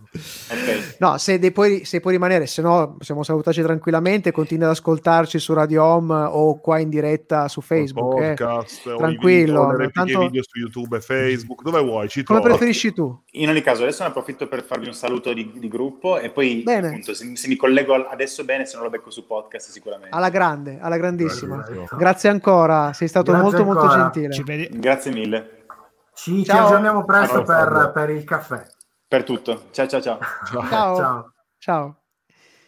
Okay. No, se, de, puoi, se puoi rimanere, se no possiamo salutarci tranquillamente, continui ad ascoltarci su Radio Home o qua in diretta su Facebook. Eh. Podcast, eh. Tranquillo. Video, tanto... video su YouTube e Facebook, dove vuoi, ci Come preferisci tu? In ogni caso, adesso ne approfitto per farvi un saluto di, di gruppo e poi appunto, se, se, mi collego adesso bene, se non lo becco su podcast sicuramente. Alla grande, alla grandissima. Grazie ancora, sei stato Grazie molto ancora. molto gentile. Vedi- Grazie mille. Ci, ci aggiorniamo presto per, per, il caffè. Per tutto. Ciao ciao ciao. Ciao. ciao. ciao.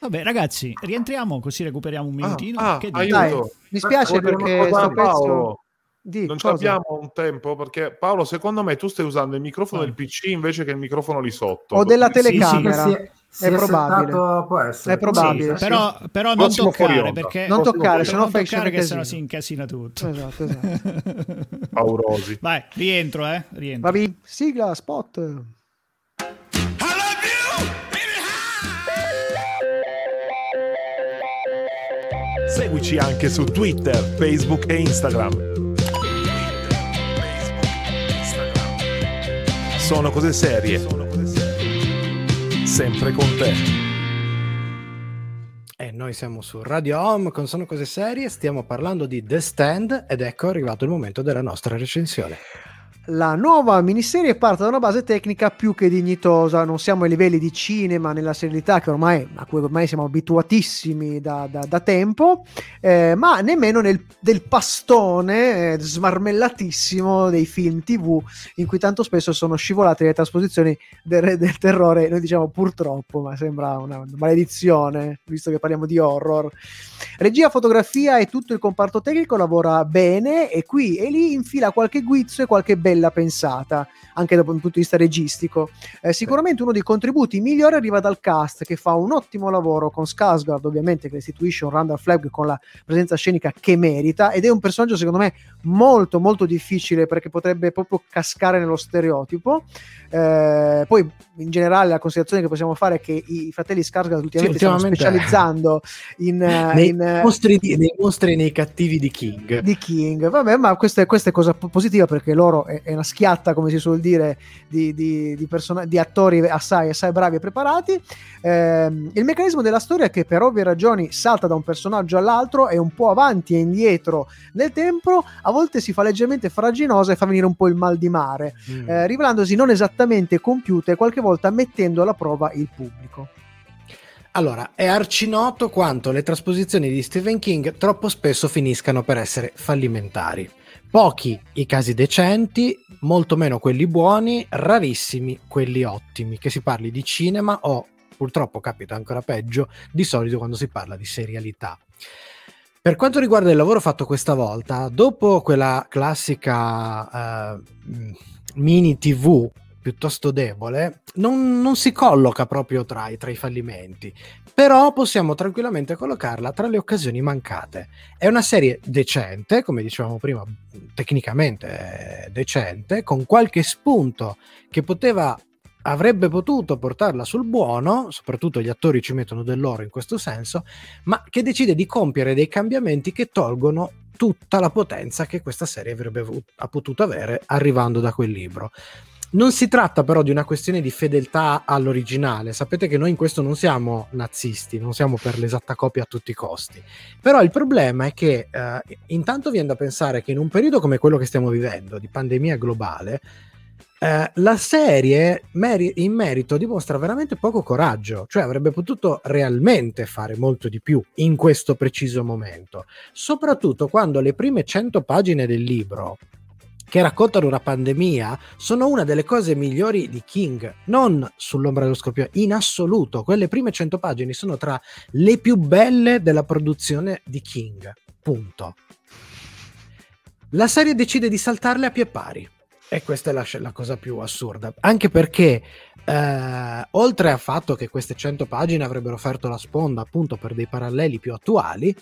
Vabbè ragazzi, rientriamo così recuperiamo un minutino. Ah, ah, Dai, mi spiace perché sto pezzo... Di, non abbiamo un tempo perché Paolo secondo me tu stai usando il microfono ah. del PC invece che il microfono lì sotto o della telecamera sì, sì, sì, è, probabile. Può essere. è probabile però, però non toccare perché non toccare se no fai toccare che sennò si incasina tutto. Esatto, esatto. paurosi. Vai rientro eh rientro. Vabbì, sigla spot. Seguici anche su Twitter, Facebook e Instagram. Sono cose serie. Sempre con te. E noi siamo su Radio Home con Sono Cose Serie, stiamo parlando di The Stand ed ecco arrivato il momento della nostra recensione. La nuova miniserie parte da una base tecnica più che dignitosa, non siamo ai livelli di cinema nella serialità che ormai, a cui ormai siamo abituatissimi da, da, da tempo, eh, ma nemmeno nel, del pastone eh, smarmellatissimo dei film tv in cui tanto spesso sono scivolate le trasposizioni del, del terrore, noi diciamo purtroppo, ma sembra una maledizione, visto che parliamo di horror. Regia, fotografia e tutto il comparto tecnico lavora bene e qui e lì infila qualche guizzo e qualche bella pensata, anche dal punto di vista registico. Eh, sicuramente uno dei contributi migliori arriva dal cast che fa un ottimo lavoro con Skarsgård, ovviamente che restituisce un Randall Flagg con la presenza scenica che merita ed è un personaggio secondo me molto molto difficile perché potrebbe proprio cascare nello stereotipo. Eh, poi in generale la considerazione che possiamo fare è che i fratelli Skarsgård ultimamente, Sì, ultimamente- stanno specializzando in, eh, Nei, in, eh, mostri, di- nei mostri e nei cattivi di King. di King. Vabbè, ma questa è, questa è cosa po- positiva perché loro è, una schiatta, come si suol dire, di, di, di, persona- di attori assai, assai bravi e preparati. Ehm, il meccanismo della storia è che per ovvie ragioni salta da un personaggio all'altro, è un po' avanti e indietro nel tempo, a volte si fa leggermente faraginosa e fa venire un po' il mal di mare, Mm. eh, rivelandosi non esattamente compiuta e qualche volta mettendo alla prova il pubblico. Allora, è arcinoto quanto le trasposizioni di Stephen King troppo spesso finiscano per essere fallimentari. Pochi i casi decenti, molto meno quelli buoni, rarissimi quelli ottimi, che si parli di cinema o, purtroppo capita ancora peggio, di solito quando si parla di serialità. Per quanto riguarda il lavoro fatto questa volta, dopo quella classica eh, mini TV piuttosto debole, non, non si colloca proprio tra i, tra i fallimenti, però possiamo tranquillamente collocarla tra le occasioni mancate. È una serie decente, come dicevamo prima, tecnicamente decente, con qualche spunto che poteva avrebbe potuto portarla sul buono, soprattutto gli attori ci mettono del loro in questo senso, ma che decide di compiere dei cambiamenti che tolgono tutta la potenza che questa serie avrebbe avu- ha potuto avere arrivando da quel libro. Non si tratta però di una questione di fedeltà all'originale, sapete che noi in questo non siamo nazisti, non siamo per l'esatta copia a tutti i costi, però il problema è che eh, intanto viene da pensare che in un periodo come quello che stiamo vivendo, di pandemia globale, eh, la serie meri- in merito dimostra veramente poco coraggio, cioè avrebbe potuto realmente fare molto di più in questo preciso momento, soprattutto quando le prime 100 pagine del libro che raccontano una pandemia sono una delle cose migliori di King, non sull'ombra dello scorpione, in assoluto. Quelle prime 100 pagine sono tra le più belle della produzione di King. Punto. La serie decide di saltarle a pie pari. E questa è la, la cosa più assurda. Anche perché, eh, oltre al fatto che queste 100 pagine avrebbero offerto la sponda appunto per dei paralleli più attuali,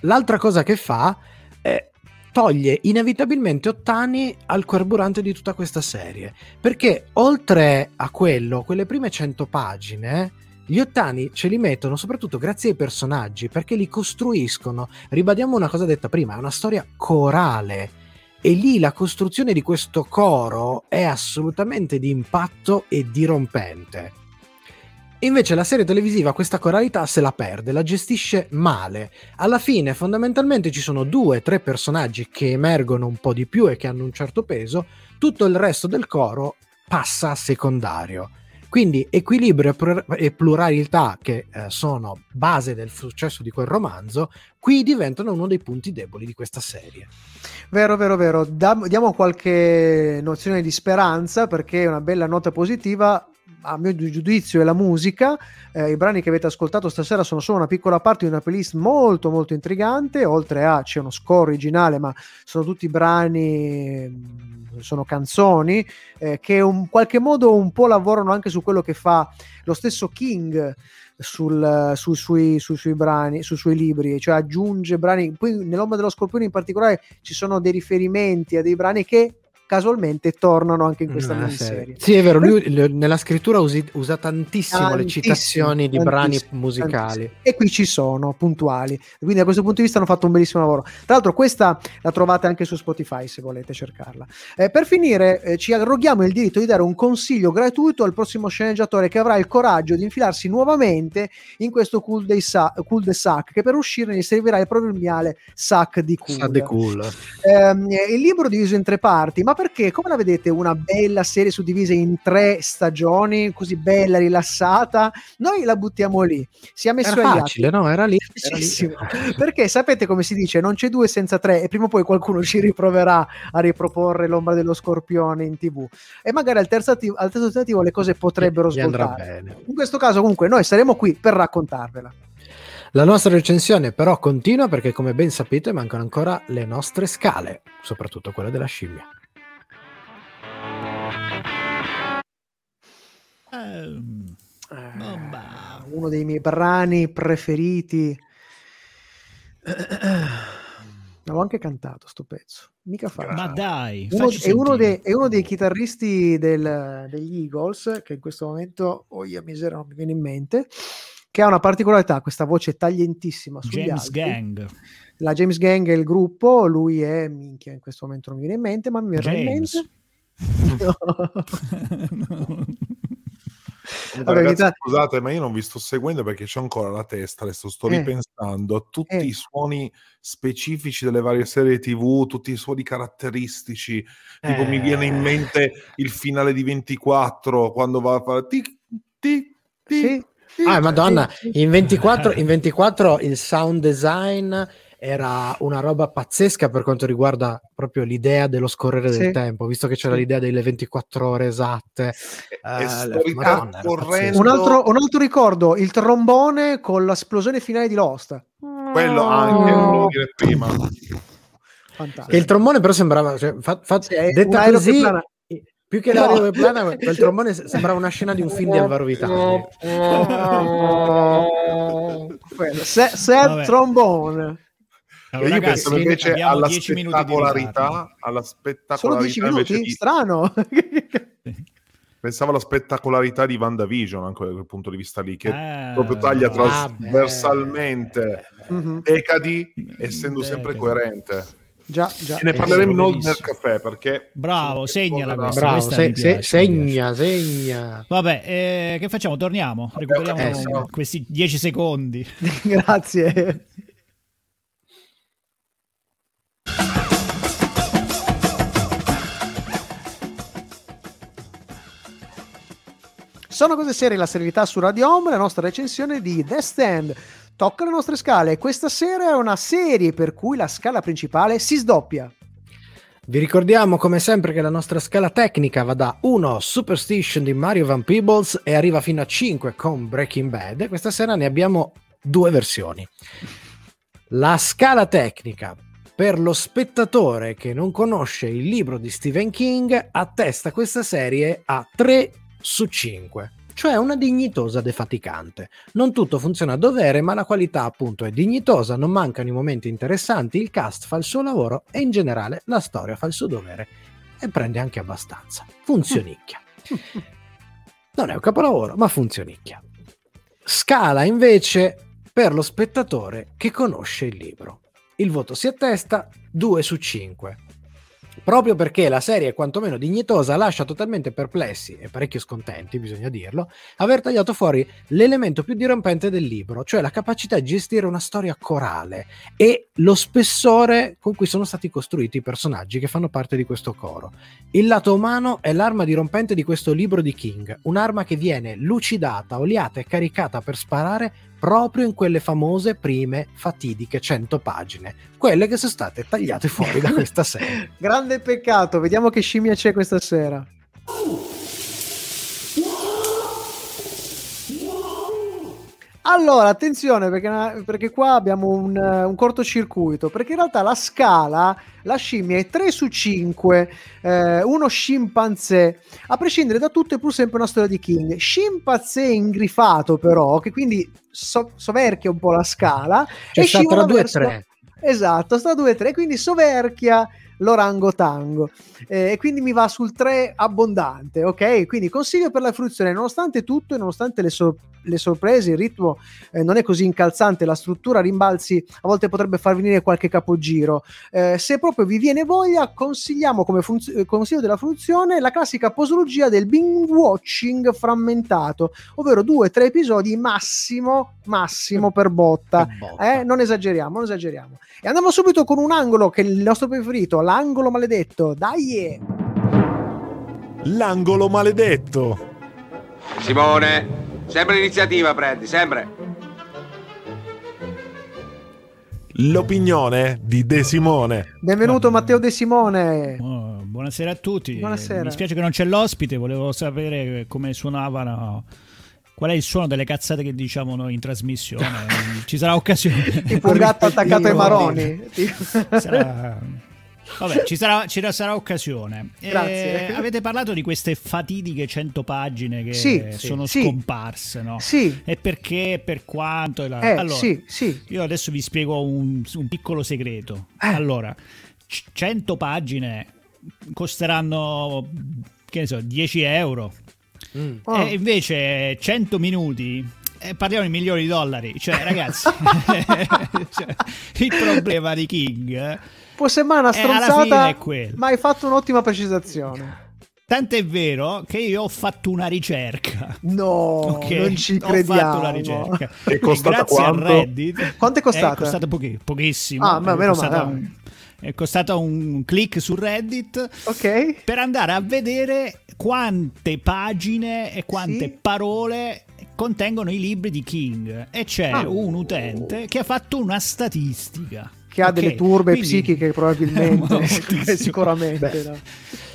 l'altra cosa che fa è toglie inevitabilmente Ottani al carburante di tutta questa serie. Perché oltre a quello, quelle prime 100 pagine, gli Ottani ce li mettono soprattutto grazie ai personaggi, perché li costruiscono. Ribadiamo una cosa detta prima, è una storia corale. E lì la costruzione di questo coro è assolutamente di impatto e dirompente. Invece la serie televisiva questa coralità se la perde, la gestisce male. Alla fine fondamentalmente ci sono due o tre personaggi che emergono un po' di più e che hanno un certo peso, tutto il resto del coro passa a secondario. Quindi equilibrio e plur- pluralità che eh, sono base del successo di quel romanzo, qui diventano uno dei punti deboli di questa serie. Vero, vero, vero. Dam- diamo qualche nozione di speranza perché è una bella nota positiva. A mio giudizio è la musica. Eh, I brani che avete ascoltato stasera sono solo una piccola parte di una playlist molto, molto intrigante. Oltre a c'è uno score originale, ma sono tutti brani, mh, sono canzoni eh, che in qualche modo un po' lavorano anche su quello che fa lo stesso King sul, su, sui, su, sui brani, sui suoi libri, cioè aggiunge brani. Poi nell'Ombra dello Scorpione in particolare ci sono dei riferimenti a dei brani che casualmente tornano anche in questa Ah, miniserie. Sì, è vero, lui nella scrittura usi- usa tantissimo, le citazioni di brani musicali. tantissimo. E qui ci sono, puntuali. Quindi da questo punto di vista hanno fatto un bellissimo lavoro. Tra l'altro questa la trovate anche su Spotify se volete cercarla. Eh, per finire eh, ci arroghiamo il diritto di dare un consiglio gratuito al prossimo sceneggiatore che avrà il coraggio di infilarsi nuovamente in questo cul-de-sac, cul-de-sac che per uscirne gli servirà il proverbiale sac di cool. Sa de cool. Ehm, il libro è diviso in tre parti, ma perché? Come la vedete una bella serie suddivisa in tre stagioni, così bella, rilassata? Noi la buttiamo lì. Si è messo Era agli facile, atti. no? Era lì. Era lì. Perché sapete come si dice? Non c'è due senza tre, e prima o poi qualcuno ci riproverà a riproporre l'ombra dello scorpione in tv. E magari al terzo, atti- al terzo tentativo le cose potrebbero svoltare. bene. In questo caso, comunque, noi saremo qui per raccontarvela. La nostra recensione però continua perché come ben sapete mancano ancora le nostre scale, soprattutto quella della scimmia. Bomba. Uno dei miei brani preferiti. L'avevo anche cantato sto pezzo, mica facile. Ma dai, Uno- è, uno dei, è uno dei chitarristi del- degli Eagles che in questo momento, oh io misera, non mi viene in mente, che ha una particolarità, questa voce taglientissima sugli James alti. Gang. La James Gang è il gruppo, lui è, minchia, in questo momento non mi viene in mente, ma mi verrà in mente. Comunque, Vabbè, ragazzi, mi dà- scusate, ma io non vi sto seguendo perché c'ho ancora la testa, adesso sto Eh. ripensando a tutti Eh. i suoni specifici delle varie serie TV, tutti i suoni caratteristici. Tipo, mi viene in Eh. mente il finale di 24 quando va a fare tic, tic, tic, Sì. tic. Ah, madonna, in 24, in 24 il sound design era una roba pazzesca per quanto riguarda proprio l'idea dello scorrere del Sì. tempo, visto che c'era Sì. l'idea delle 24 ore esatte. Eh, sto Madonna, pazzesco. Un altro, un altro ricordo, il trombone con l'esplosione finale di Lost. Quello anche, Oh. volevo dire prima. Fantastico. Il trombone però sembrava, cioè, fa- fa- Sì, detta così, più che No. l'aeroplano, quel trombone se- sembrava una scena di un film di Alvaro Vitali. Quello, se- Vabbè. trombone. Allora, io ragazzi, pensavo invece abbiamo alla 10 minuti di spettacolarità, alla Solo spettacolarità 10 invece minuti? di, Strano. pensavo alla spettacolarità di WandaVision anche da quel punto di vista lì che Eh, proprio taglia Ah, trasversalmente Mhm. decadi essendo sempre Decadi. coerente Già, già. e ne parleremo bellissimo. nel caffè perché Bravo, segnala questa. Bravo, questa se- se- piace, piace. segna, segna. Vabbè, eh, che facciamo? Torniamo, recuperiamo Eh, questi 10 secondi. Grazie. Sono cose serie, la serietà su Radio Home, la nostra recensione di The Stand. Tocca le nostre scale. Questa sera è una serie per cui la scala principale si sdoppia. Vi ricordiamo come sempre che la nostra scala tecnica va da 1 Superstition di Mario Van Peebles e arriva fino a 5 con Breaking Bad. Questa sera ne abbiamo due versioni. La scala tecnica per lo spettatore che non conosce il libro di Stephen King attesta questa serie a 3 su 5, cioè una dignitosa defaticante. Non tutto funziona a dovere, ma la qualità appunto è dignitosa, non mancano i momenti interessanti, il cast fa il suo lavoro e in generale la storia fa il suo dovere e prende anche abbastanza. Funzionicchia. Non è un capolavoro, ma funzionicchia. Scala invece per lo spettatore che conosce il libro. Il voto si attesta 2 su 5. Proprio perché la serie è quantomeno dignitosa, lascia totalmente perplessi e parecchio scontenti, bisogna dirlo, aver tagliato fuori l'elemento più dirompente del libro, cioè la capacità di gestire una storia corale e lo spessore con cui sono stati costruiti i personaggi che fanno parte di questo coro. Il lato umano è l'arma dirompente di questo libro di King, un'arma che viene lucidata, oliata e caricata per sparare proprio in quelle famose prime fatidiche 100 pagine, quelle che sono state tagliate fuori da questa serie. Grande peccato, vediamo che scimmia c'è questa sera. Allora, attenzione perché, perché qua abbiamo un, un cortocircuito, perché in realtà la scala, la scimmia è 3 su 5, eh, uno scimpanzé, a prescindere da tutto è pur sempre una storia di King. Scimpanzé ingrifato però, che quindi so- soverchia un po' la scala, Cioè e sta tra 2 e verso- 3. Esatto, sta 2 3, quindi soverchia l'orangotango eh, e quindi mi va sul 3 abbondante, ok? Quindi consiglio per la fruizione, nonostante tutto e nonostante le, sor- le sorprese, il ritmo eh, non è così incalzante, la struttura rimbalzi a volte potrebbe far venire qualche capogiro. Eh, se proprio vi viene voglia, consigliamo come funz- eh, consiglio della fruizione la classica posologia del binge watching frammentato, ovvero due o tre episodi massimo, massimo per botta. Per botta. Eh? Non esageriamo, non esageriamo. E andiamo subito con un angolo che è il nostro preferito, l'angolo maledetto. Dai! L'angolo maledetto. Simone, sempre l'iniziativa prendi, sempre. L'opinione di De Simone. Benvenuto Matteo De Simone. Oh, buonasera a tutti. Buonasera. Mi spiace che non c'è l'ospite, volevo sapere come suonavano. Qual è il suono delle cazzate che diciamo noi in trasmissione? Ci sarà occasione. Tipo un gatto attaccato ai maroni. Sarà- Vabbè, ci sarà, ci sarà occasione. Eh, Grazie. avete parlato di queste fatidiche 100 pagine che Sì, sono sì. scomparse, no? Sì. E perché, per quanto? la- Eh, allora, sì, sì. io adesso vi spiego un, un piccolo segreto. Eh. Allora, c- 100 pagine costeranno, che ne so, 10 euro. Mm. Oh. E invece 100 minuti eh, parliamo di milioni di dollari. Cioè, ragazzi, cioè, il problema di King. eh, Può sembrare una Eh, stronzata, ma hai fatto un'ottima precisazione. Tant'è vero che io ho fatto una ricerca. No, Ok, non ci Ho crediamo. fatto una ricerca. È costata grazie quanto? a Reddit. Quanto è costata? È costata pochi- pochissimo. Ah, ma meno male. un- è costata un click su Reddit Ok. per andare a vedere quante pagine e quante Sì. parole contengono i libri di King. E c'è Ah. un utente che ha fatto una statistica. Che ha Ok, delle turbe quindi- psichiche probabilmente. Sicuramente. no.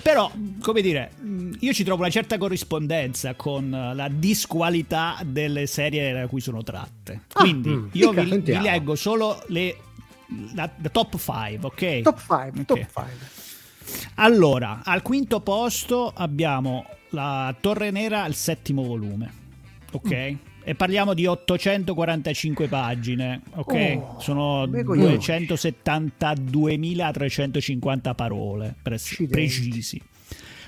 Però, come dire, io ci trovo una certa corrispondenza con la disqualità delle serie da cui sono tratte. Quindi mm, io vi, vi leggo solo le la, la top 5, ok? Top 5, Ok. top 5. Allora, al quinto posto abbiamo la Torre Nera al settimo volume, ok? E parliamo di 845 pagine, ok? Oh, Sono beh, coglione. 272.350 parole, Accidenti. precisi.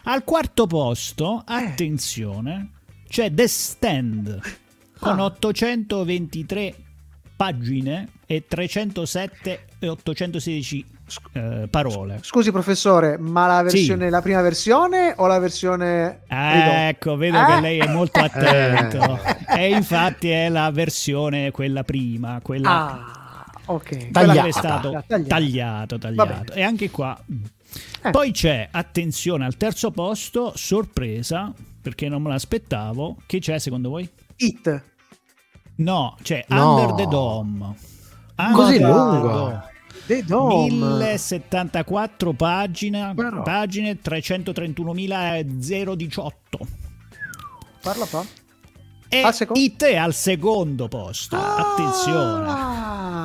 Al quarto posto, attenzione, c'è The Stand con Ah. 823 pagine e 307 e 816 eh, parole. Scusi professore, ma la Sì. versione, la prima versione o la versione ridotta? Ecco, vedo Eh? che lei è molto attento. e infatti è la versione quella prima, quella, Ah, ok. Tagliata. che è stato Tagliata. tagliato, tagliato. E anche qua. Eh. Poi c'è, attenzione, al terzo posto, sorpresa, perché non me l'aspettavo. Che c'è secondo voi? It. No, c'è No. Under the Dome. Così Under the lungo? The Dome. 1074 pagine, Però. pagine 331.018. Parla qua. E Al secondo? It è al secondo posto. Attenzione.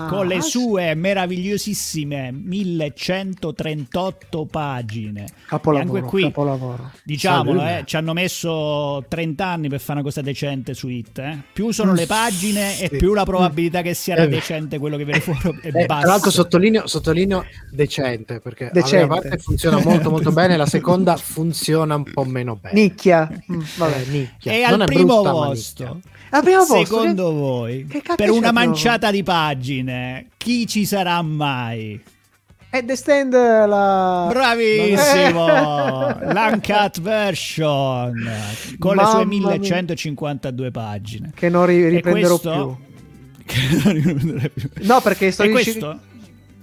Con le ah, sue meravigliosissime 1138 pagine. Capolavoro, E anche qui, capolavoro. diciamolo, eh, ci hanno messo 30 anni per fare una cosa decente su It. eh. Più sono le pagine e più la probabilità che sia Eh, decente quello che viene fuori è Eh, tra bassa. l'altro sottolineo, sottolineo decente perché Decente. la prima parte funziona molto molto bene, la seconda funziona un po' meno bene. Nicchia. Mm, Eh, vabbè. nicchia. E Non al è primo brutta, ma posto. Al primo posto, secondo voi, che per una manciata di pagine, chi ci sarà mai? È The Stand la... Bravissimo! L'uncut version con le sue Mamma mia. 1152 pagine. Che non ri- riprenderò questo- più. Che non riprenderò più. No, perché sto questo?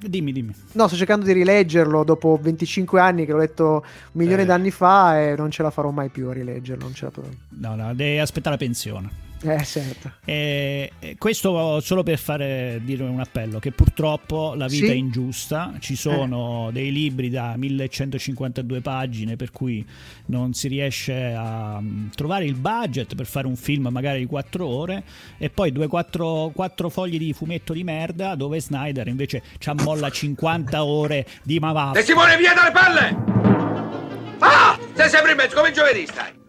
Dimmi, dimmi. No, sto cercando di rileggerlo dopo 25 anni che l'ho letto un milione Eh. d'anni fa e non ce la farò mai più a rileggerlo. Non ce la farò. No, no, devi aspettare la pensione. Eh, certo. E, e questo solo per fare dire un appello che purtroppo la vita Sì. è ingiusta, ci sono dei libri da 1152 pagine per cui non si riesce a mm, trovare il budget per fare un film magari di 4 ore e poi due quattro, quattro fogli di fumetto di merda dove Snyder invece ci ammolla 50 ore di ma va De Simone, via dalle palle! Ah! Sei sempre in mezzo, come giovedì stai.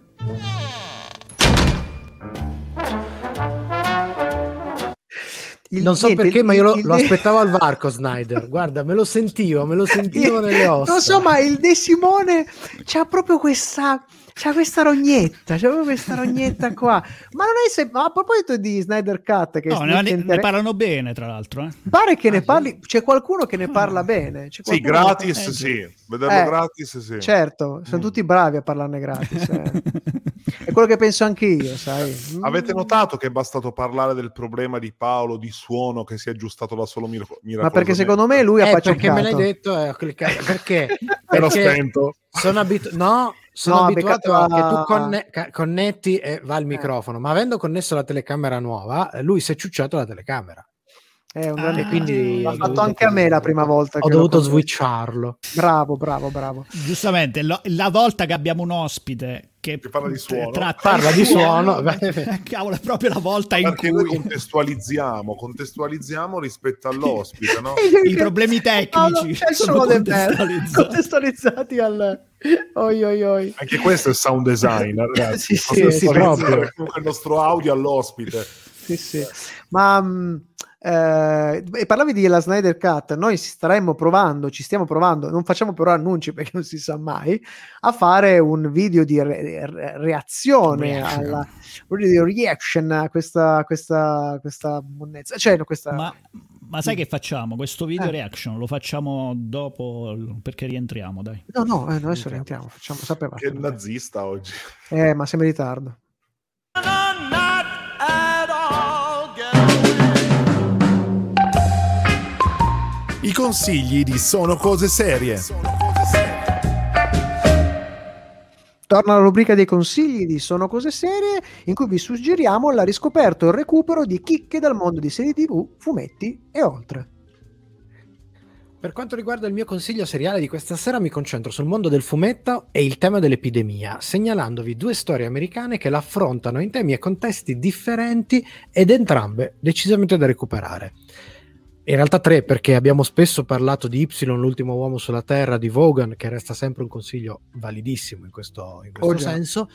Il- non so niente, perché, il- ma io lo, il- lo aspettavo al varco Snyder. Guarda, me lo sentivo, me lo sentivo nelle ossa. Non so, ma il De Simone c'ha proprio questa. C'ha questa rognetta, c'ha proprio questa rognetta qua. Ma non è se... ma a proposito di Snyder Cut, che No, ne, ne Inter- parlano bene, tra l'altro. eh. pare che ne parli. C'è qualcuno che ne parla bene. C'è Sì, che- gratis, eh, sì. Vederlo Eh, gratis, sì. Certo, sono Mm. tutti bravi a parlarne gratis. eh. È quello che penso anche io, sai. Mm. Avete notato che è bastato parlare del problema di Paolo di suono che si è aggiustato da solo mir- Ma perché secondo me lui ha Eh, perché me l'hai pacificato. detto e ho cliccato. Perché? Ero Perché spento. sono abituato. No, sono No, abituato a che tu conne- connetti e va il Eh. microfono, ma avendo connesso la telecamera nuova, eh, lui si è ciucciato la telecamera. È un Ah, grande e quindi L'ha fatto dovuto- anche a me la prima volta. Ho dovuto switcharlo. Bravo, bravo, bravo. Giustamente, lo- la volta che abbiamo un ospite che, Che parla di suono. tratta Parla di suono, cavolo, è proprio la volta in Perché noi cui contestualizziamo, contestualizziamo rispetto all'ospite, no? i problemi tecnici È sono contestualizzati. contestualizzati al oi oi oi. Anche questo è sound design, ragazzi. Sì, sì, sì, proprio. il nostro audio all'ospite. Sì, sì. Ma mh, eh, e parlavi di la Snyder Cut, noi staremmo provando, ci stiamo provando, non facciamo però annunci perché non si sa mai, a fare un video di re- re- reazione Reaction. alla un video di reaction a questa questa questa monnezza, cioè no, questa Ma, ma sai che facciamo? Questo video Eh. reaction lo facciamo dopo perché rientriamo, dai. No, no, eh, adesso rientriamo, facciamo sapeva. Che nazista oggi. Eh, ma siamo in ritardo. Consigli di Sono Cose Serie. Torna la rubrica dei consigli di Sono Cose Serie, in cui vi suggeriamo la riscoperta o il recupero di chicche dal mondo di serie TV, fumetti e oltre. Per quanto riguarda il mio consiglio seriale di questa sera, mi concentro sul mondo del fumetto e il tema dell'epidemia, segnalandovi due storie americane che l'affrontano in temi e contesti differenti ed entrambe decisamente da recuperare. In realtà tre, perché abbiamo spesso parlato di Y, l'ultimo uomo sulla Terra, di Vaughan, che resta sempre un consiglio validissimo in questo, in questo Oh, senso.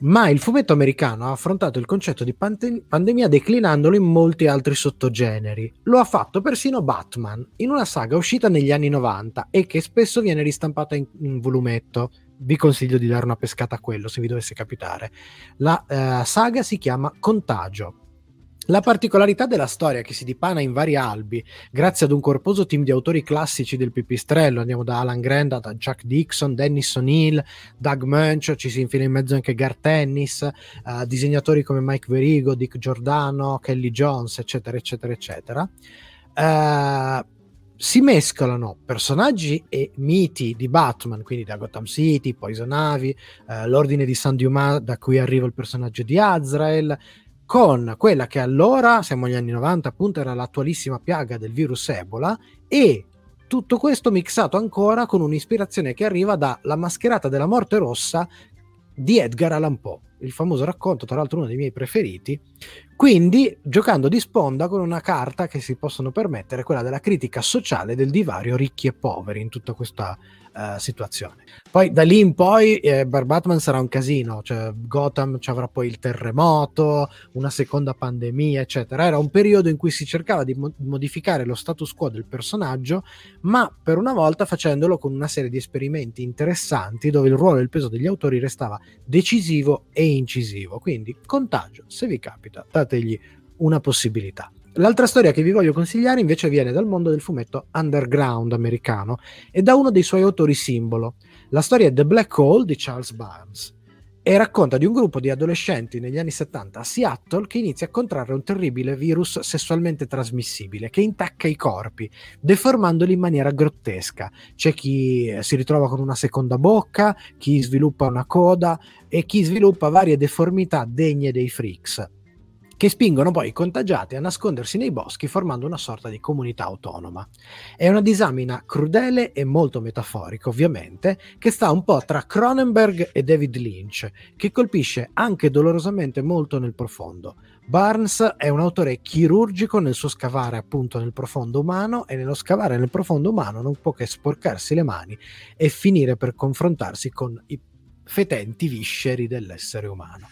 Ma il fumetto americano ha affrontato il concetto di pante- pandemia declinandolo in molti altri sottogeneri. Lo ha fatto persino Batman, in una saga uscita negli anni 90 e che spesso viene ristampata in, in volumetto. Vi consiglio di dare una pescata a quello se vi dovesse capitare. La eh, saga si chiama Contagio. La particolarità della storia che si dipana in vari albi, grazie ad un corposo team di autori classici del pipistrello, andiamo da Alan Grant, da Jack Dixon, Dennis O'Neill, Doug Munch, ci si infila in mezzo anche Garth Ennis, eh, disegnatori come Mike Verigo, Dick Giordano, Kelly Jones, eccetera, eccetera, eccetera. Eh, si mescolano personaggi e miti di Batman, quindi da Gotham City, Poison Ivy, eh, l'ordine di San Dumas da cui arriva il personaggio di Azrael, con quella che allora, siamo agli anni 90, appunto era l'attualissima piaga del virus Ebola e tutto questo mixato ancora con un'ispirazione che arriva da La mascherata della morte rossa di Edgar Allan Poe, il famoso racconto, tra l'altro uno dei miei preferiti. Quindi, giocando di sponda con una carta che si possono permettere, quella della critica sociale del divario ricchi e poveri in tutta questa eh, situazione. Poi da lì in poi eh, per Batman sarà un casino, cioè Gotham ci avrà poi il terremoto, una seconda pandemia, eccetera. Era un periodo in cui si cercava di mo- modificare lo status quo del personaggio, ma per una volta facendolo con una serie di esperimenti interessanti dove il ruolo e il peso degli autori restava decisivo e incisivo. Quindi, contagio, se vi capita, dategli una possibilità. L'altra storia che vi voglio consigliare invece viene dal mondo del fumetto underground americano e da uno dei suoi autori simbolo. La storia The Black Hole di Charles Barnes e racconta di un gruppo di adolescenti negli anni 70 a Seattle che inizia a contrarre un terribile virus sessualmente trasmissibile che intacca i corpi, deformandoli in maniera grottesca. C'è chi eh, si ritrova con una seconda bocca, chi sviluppa una coda e chi sviluppa varie deformità degne dei freaks che spingono poi i contagiati a nascondersi nei boschi formando una sorta di comunità autonoma. È una disamina crudele e molto metaforica, ovviamente, che sta un po' tra Cronenberg e David Lynch, che colpisce anche dolorosamente molto nel profondo. Barnes è un autore chirurgico nel suo scavare appunto nel profondo umano e nello scavare nel profondo umano non può che sporcarsi le mani e finire per confrontarsi con i fetenti visceri dell'essere umano.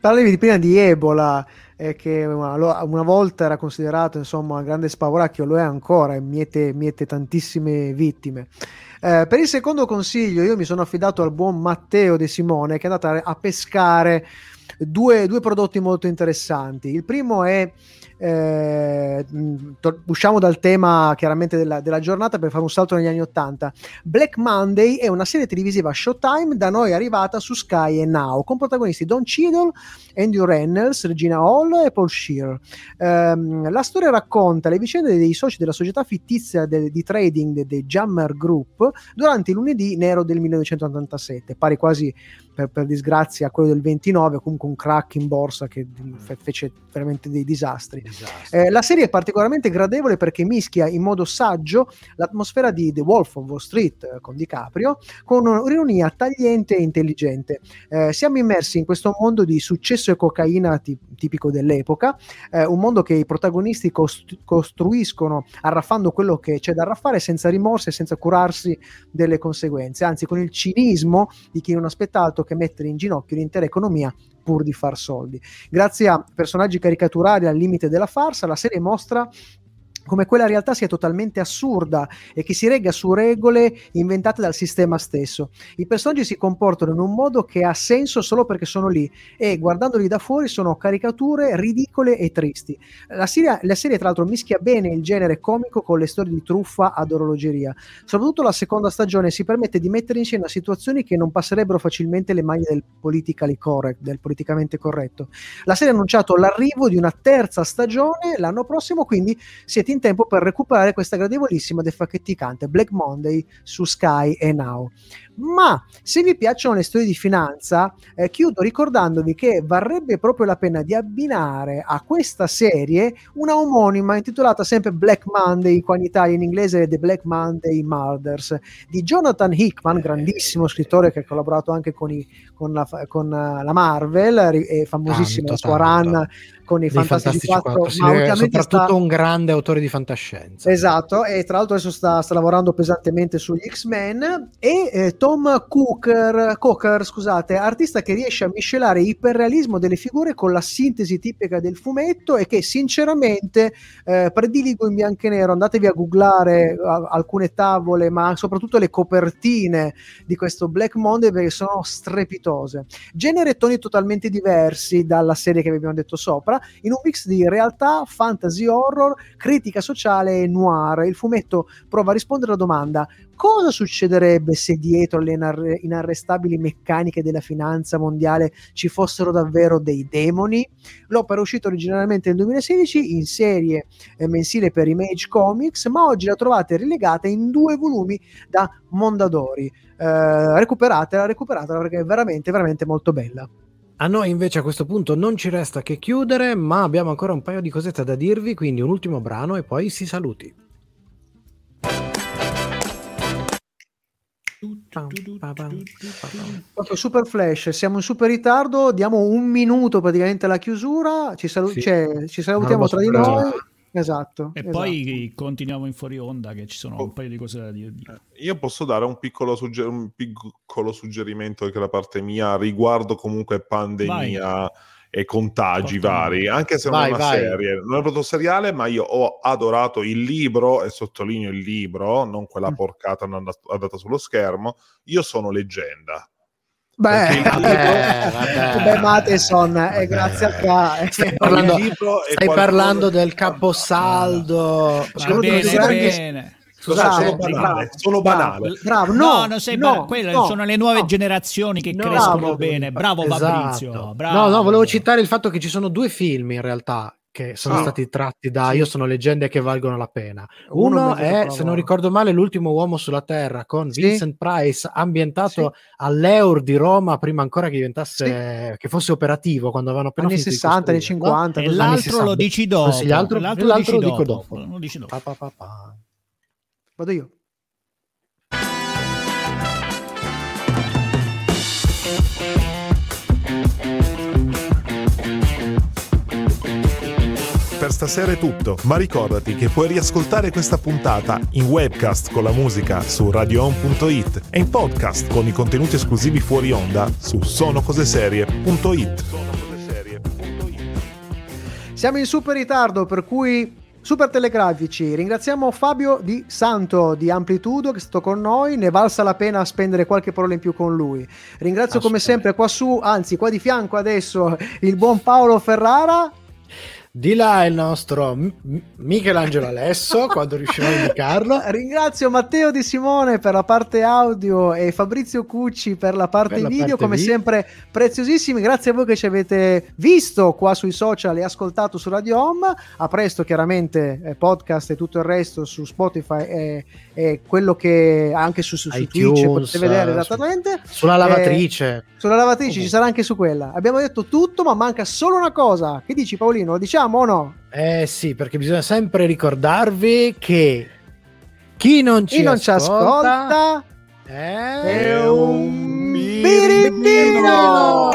Parlavi prima di Ebola, eh, che una, una, volta era considerato insomma un grande spavoracchio, lo è ancora e miete, miete tantissime vittime. Eh, per il secondo consiglio, io mi sono affidato al buon Matteo De Simone che è andato a, pescare due, due prodotti molto interessanti. Il primo è eh, to- usciamo dal tema chiaramente della, della, giornata per fare un salto negli anni 80. Black Monday è una serie televisiva Showtime da noi arrivata su Sky e Now con protagonisti Don Cheadle, Andrew Reynolds, Regina Hall e Paul Shear. Um, la storia racconta le vicende dei soci della società fittizia de- di trading dei Jammer Group durante il lunedì nero del 1987, pari quasi per, per, disgrazia a quello del 29, comunque un crack in borsa che fe- fece veramente dei disastri. Eh, la serie è particolarmente gradevole perché mischia in modo saggio l'atmosfera di The Wolf of Wall Street eh, con DiCaprio con un'ironia tagliente e intelligente. Eh, siamo immersi in questo mondo di successo e cocaina t- tipico dell'epoca, eh, un mondo che i protagonisti cost- costruiscono arraffando quello che c'è da arraffare senza rimorsi e senza curarsi delle conseguenze, anzi con il cinismo di chi non aspetta altro che mettere in ginocchio l'intera economia pur di far soldi. Grazie a personaggi caricaturali al limite della farsa, la serie mostra come quella realtà sia totalmente assurda e che si regga su regole inventate dal sistema stesso. I personaggi si comportano in un modo che ha senso solo perché sono lì e guardandoli da fuori sono caricature ridicole e tristi. La serie, la serie tra l'altro mischia bene il genere comico con le storie di truffa ad orologeria. Soprattutto la seconda stagione si permette di mettere in scena situazioni che non passerebbero facilmente le maglie del politically correct, del politicamente corretto. La serie ha annunciato l'arrivo di una terza stagione l'anno prossimo, quindi siete in tempo per recuperare questa gradevolissima defaccheticante Black Monday su Sky e Now. Ma se vi piacciono le storie di finanza, eh, chiudo ricordandovi che varrebbe proprio la pena di abbinare a questa serie una omonima intitolata sempre Black Monday, qua in Italia in inglese The Black Monday Murders, di Jonathan Hickman, grandissimo scrittore che ha collaborato anche con, i, con, la, con uh, la, Marvel, è famosissima la sua run con i Fantastici 4, 4 sì, ma soprattutto sta... un grande autore di fantascienza. Esatto, e tra l'altro adesso sta, sta lavorando pesantemente sugli X-Men e eh, Tom Cooker, Coker, scusate, artista che riesce a miscelare iperrealismo delle figure con la sintesi tipica del fumetto e che sinceramente eh, prediligo in bianco e nero. Andatevi a googlare a, alcune tavole, ma soprattutto le copertine di questo Black Monday perché sono strepitose. Genere e toni totalmente diversi dalla serie che vi abbiamo detto sopra, in un mix di realtà, fantasy horror, critica sociale e noir. Il fumetto prova a rispondere alla domanda cosa succederebbe se dietro le inar- inarrestabili meccaniche della finanza mondiale ci fossero davvero dei demoni? L'opera è uscita originariamente nel 2016 in serie eh, mensile per Image Comics, ma oggi la trovate rilegata in due volumi da Mondadori. Eh, recuperatela, recuperatela perché è veramente, veramente molto bella. A noi invece a questo punto non ci resta che chiudere, ma abbiamo ancora un paio di cosette da dirvi, quindi un ultimo brano e poi si saluti. Proprio super flash, siamo in super ritardo, diamo un minuto praticamente alla chiusura, ci, salu- sì. cioè, ci salutiamo tra di noi. Esatto. E esatto. poi continuiamo in fuori onda che ci sono oh. un paio di cose da dirvi. Eh, io posso dare un piccolo, sugger- un piccolo suggerimento anche da parte mia riguardo comunque pandemia. Vai e contagi Porto vari, anche se non vai, è una vai. serie, non è proprio seriale, ma io ho adorato il libro, e sottolineo il libro, non quella mm. porcata andata sullo schermo, io sono leggenda. Beh, libro... beh, Matheson, eh, grazie a ca... Stai parlando, stai parlando del caposaldo. Va bene, bene. Scusate, sono banale, sono banale. Bravo, no, no, non sei no, quelle no, sono le nuove no, generazioni che crescono bravo, bene. Bravo esatto. Fabrizio. Bravo. No, no, volevo citare il fatto che ci sono due film in realtà che sono oh. stati tratti da Io sono leggende che valgono la pena. Uno, Uno è, se non ricordo male, L'ultimo uomo sulla Terra con sì. Vincent Price, ambientato sì. all'Eur di Roma prima ancora che diventasse sì. che fosse operativo quando avevano appena anni 60, anni 50. E l'altro lo dici dopo. L'altro, l'altro, l'altro lo dico dopo. Lo dici dopo. Pa, pa, pa, Vado io. Per stasera è tutto, ma ricordati che puoi riascoltare questa puntata in webcast con la musica su radioon.it e in podcast con i contenuti esclusivi fuori onda su sonocoseserie.it. Siamo in super ritardo, per cui super telegrafici. Ringraziamo Fabio Di Santo di Amplitudo che è stato con noi. Ne valsa la pena spendere qualche parola in più con lui. Ringrazio come sempre qua su, anzi qua di fianco adesso, il buon Paolo Ferrara. Di là il nostro M- Michelangelo Alesso, quando riuscirò a indicarlo. Ringrazio Matteo Di Simone per la parte audio e Fabrizio Cucci per la parte Per la video, parte come video. sempre preziosissimi. Grazie a voi che ci avete visto qua sui social e ascoltato su Radio Home. A presto, chiaramente, eh, podcast e tutto il resto su Spotify e, e quello che anche su, su, su iTunes, Twitch potete vedere eh, esattamente. Sulla Eh, lavatrice. sulla lavatrice ci sarà anche su quella. Abbiamo detto tutto, ma manca solo una cosa. Che dici, Paolino? Lo diciamo o no? Eh sì, perché bisogna sempre ricordarvi che chi non ci Chi non ci ascolta, ascolta è, è un birimbino. birimbino.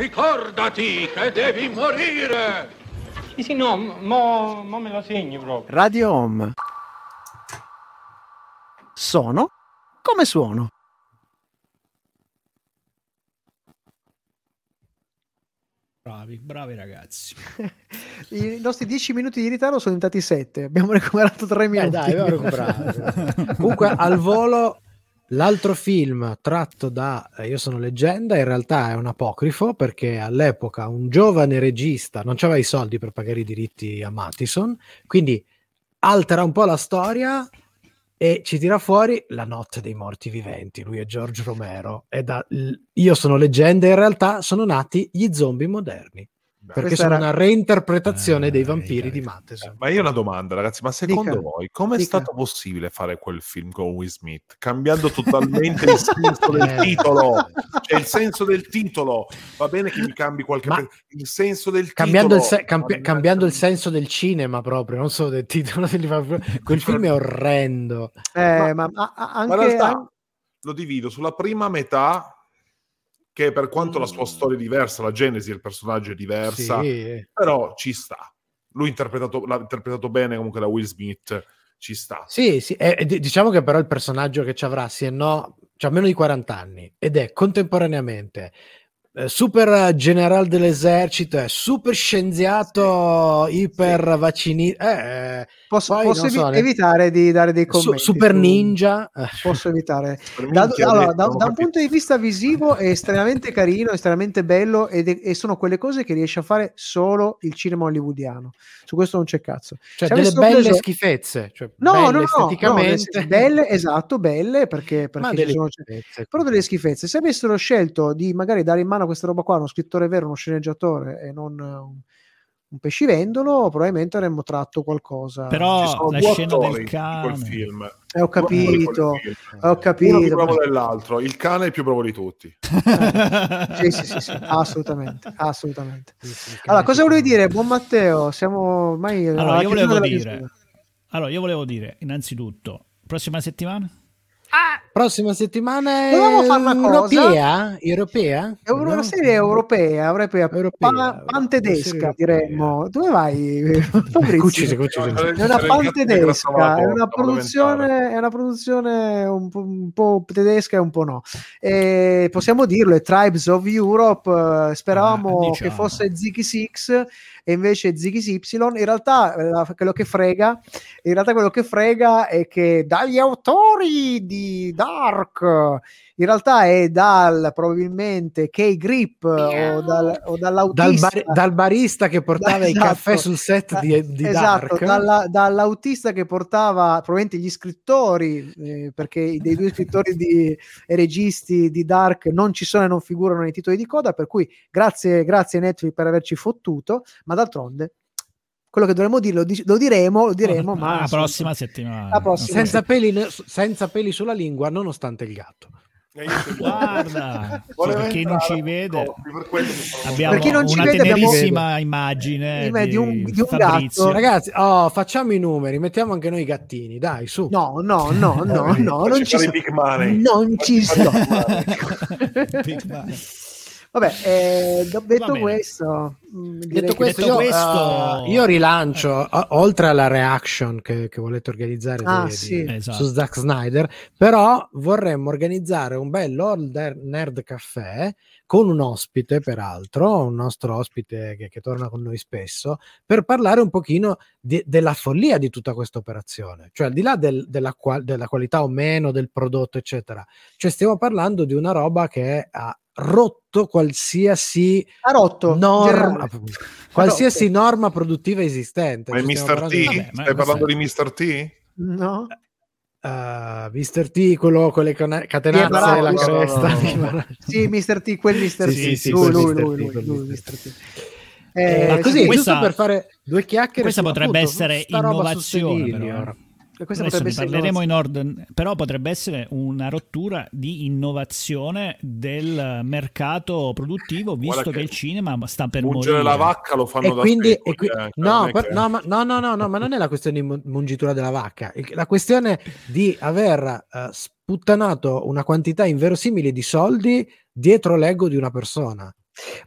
Ricordati che devi morire! Sì, sì, no, mo, mo me lo segno proprio. Radio Home. Sono come suono. Bravi, bravi ragazzi. I nostri 10 minuti di ritardo sono diventati 7. Abbiamo recuperato 3 Eh, minuti. dai, abbiamo recuperato. Comunque al volo l'altro film tratto da eh, Io sono leggenda in realtà è un apocrifo perché all'epoca un giovane regista non aveva i soldi per pagare i diritti a Mattison, quindi altera un po' la storia e ci tira fuori La notte dei morti viventi. Lui è George Romero e da Io sono leggenda in realtà sono nati gli zombie moderni. Perché Questa sono era- una reinterpretazione Eh, dei vampiri di Mattison. Ma io ho una domanda, ragazzi, ma secondo Dica. voi com'è Dica. stato possibile fare quel film con Will Smith? Cambiando totalmente il senso del Eh. titolo. Cioè il senso del titolo. Va bene che mi cambi qualche... Ma- il senso del cambiando il, titolo. se- cambi- cambiando il senso del cinema proprio, non solo del titolo. Quel film è orrendo. Eh, ma, a- a- Ma anche, in realtà an- lo divido sulla prima metà, che per quanto la sua storia è diversa, la genesi del personaggio è diversa, Sì. però ci sta. Lui interpretato, l'ha interpretato bene comunque da Will Smith, ci sta. Sì, sì, e- e di- diciamo che però il personaggio che ci avrà, sì e no, c'ha meno di 40 anni ed è contemporaneamente eh, super general dell'esercito, è super scienziato, iper vaccinista, posso, poi posso non so, evitare di dare dei commenti. super su- ninja. eh. Posso evitare. Da, allora, da, da un punto di vista visivo è estremamente carino, estremamente bello ed è- e sono quelle cose che riesce a fare solo il cinema hollywoodiano. Su questo non c'è cazzo. Cioè Se delle belle preso- schifezze, cioè No, belle no, no, no, esteticamente. senso, belle, esatto, belle perché, perché delle sono- però delle schifezze. Se avessero scelto di magari dare in mano a questa roba qua uno scrittore vero, uno sceneggiatore e non eh, un, un pescivendolo, probabilmente avremmo tratto qualcosa. Però Ci sono la due scena del cane. film. Eh, ho capito, film. ho Uno più capito. bravo dell'altro. Il cane è il più bravo di tutti. Sì, sì, sì, sì, assolutamente, assolutamente. Allora, cosa volevi dire? Buon Matteo, siamo ormai alla Allora, io volevo dire, allora, io volevo dire, innanzitutto, prossima settimana? Prossima settimana è Dovevamo fare una europea? Europea? È una No? serie europea, europea, Europea, pa- pan tedesca diremmo. Dove vai? Fabrizio? Cucci, cucci, No, cucci. no, È una C'era il pan gatto che tedesca, grattava la è una produzione, è una produzione un po', un po' tedesca e un po' no. E possiamo dirlo, è Tribes of Europe, eh, speravamo Ah, che diciamo. fosse Ziggy Six e invece Ziggy Y. In realtà quello che frega, in realtà quello che frega è che dagli autori di Dark. In realtà è dal probabilmente K-Grip o, dal, o dall'autista. Dal, bar- dal, barista che portava esatto. i caffè sul set di, di esatto, Dark. Dalla, dall'autista che portava probabilmente gli scrittori, eh, perché dei due scrittori di, e registi di Dark non ci sono e non figurano nei titoli di coda, per cui grazie, grazie Netflix per averci fottuto, ma d'altronde quello che dovremmo dire lo, di- lo diremo, lo diremo, ma la prossima settimana. La prossima senza, settimana. peli, senza peli sulla lingua, nonostante il gatto. Guarda, per chi non ci vede, sono- abbiamo Per chi non ci una vede, abbiamo- tenerissima immagine Di di un- di un gatto. Ragazzi, oh, facciamo i numeri, mettiamo anche noi i gattini, dai, su. No, no, no, no, no, non ci money. Non ci sto. Vabbè, eh, detto questo, direi Detto questo, detto io, questo- eh, io rilancio, o- oltre alla reaction che, che volete organizzare Ah, di- sì. di- Esatto. su Zack Snyder, però vorremmo organizzare un bello Old Nerd Caffè con un ospite, peraltro, un nostro ospite che, che torna con noi spesso, per parlare un pochino di- della follia di tutta questa operazione, cioè al di là del- della, qua- della qualità o meno del prodotto, eccetera, cioè stiamo parlando di una roba che ha rotto qualsiasi ha rotto norma, generale. qualsiasi norma produttiva esistente. Ma è stiamo Mr. T? parlando di- Vabbè, Stai parlando questo di Mr. T? No? Uh, Mr. T, quello con le catenazze e la cresta. no, no, no. Sì, Mr. T, quel Mr. Sì, T. sì, sì, lui, lui, Mr. lui, T, lui, Mr. T. Eh, Eh, così, questa- giusto per fare due chiacchiere. questa potrebbe appunto, essere innovazione. Questa Adesso ne parleremo in ordine, però potrebbe essere una rottura di innovazione del mercato produttivo, visto che, che il cinema sta per Mungere morire. la vacca lo fanno E da quindi, e qui- eh, no, non è per- che- no, ma, no, no, no, no, ma non è la questione di mu- mungitura della vacca, la questione di aver eh, sputtanato una quantità inverosimile di soldi dietro l'ego di una persona.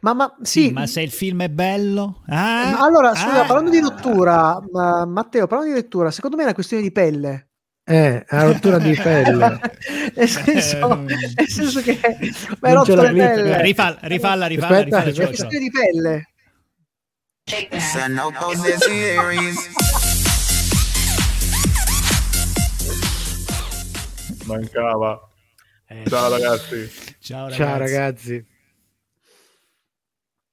Ma, ma Sì, sì, ma se il film è bello, ah, allora, scusa, ah. parlando di rottura, ma- Matteo, parlando di lettura, secondo me è una questione di pelle. Eh, la rottura di pelle. nel, senso, Eh, nel senso che ma è rotto la le pelle. Rifalla, rifalla, rifalla, Aspetta, rifalla, È una questione di pelle. Mancava. Eh, Ciao ragazzi. Ciao ragazzi. Ciao ragazzi.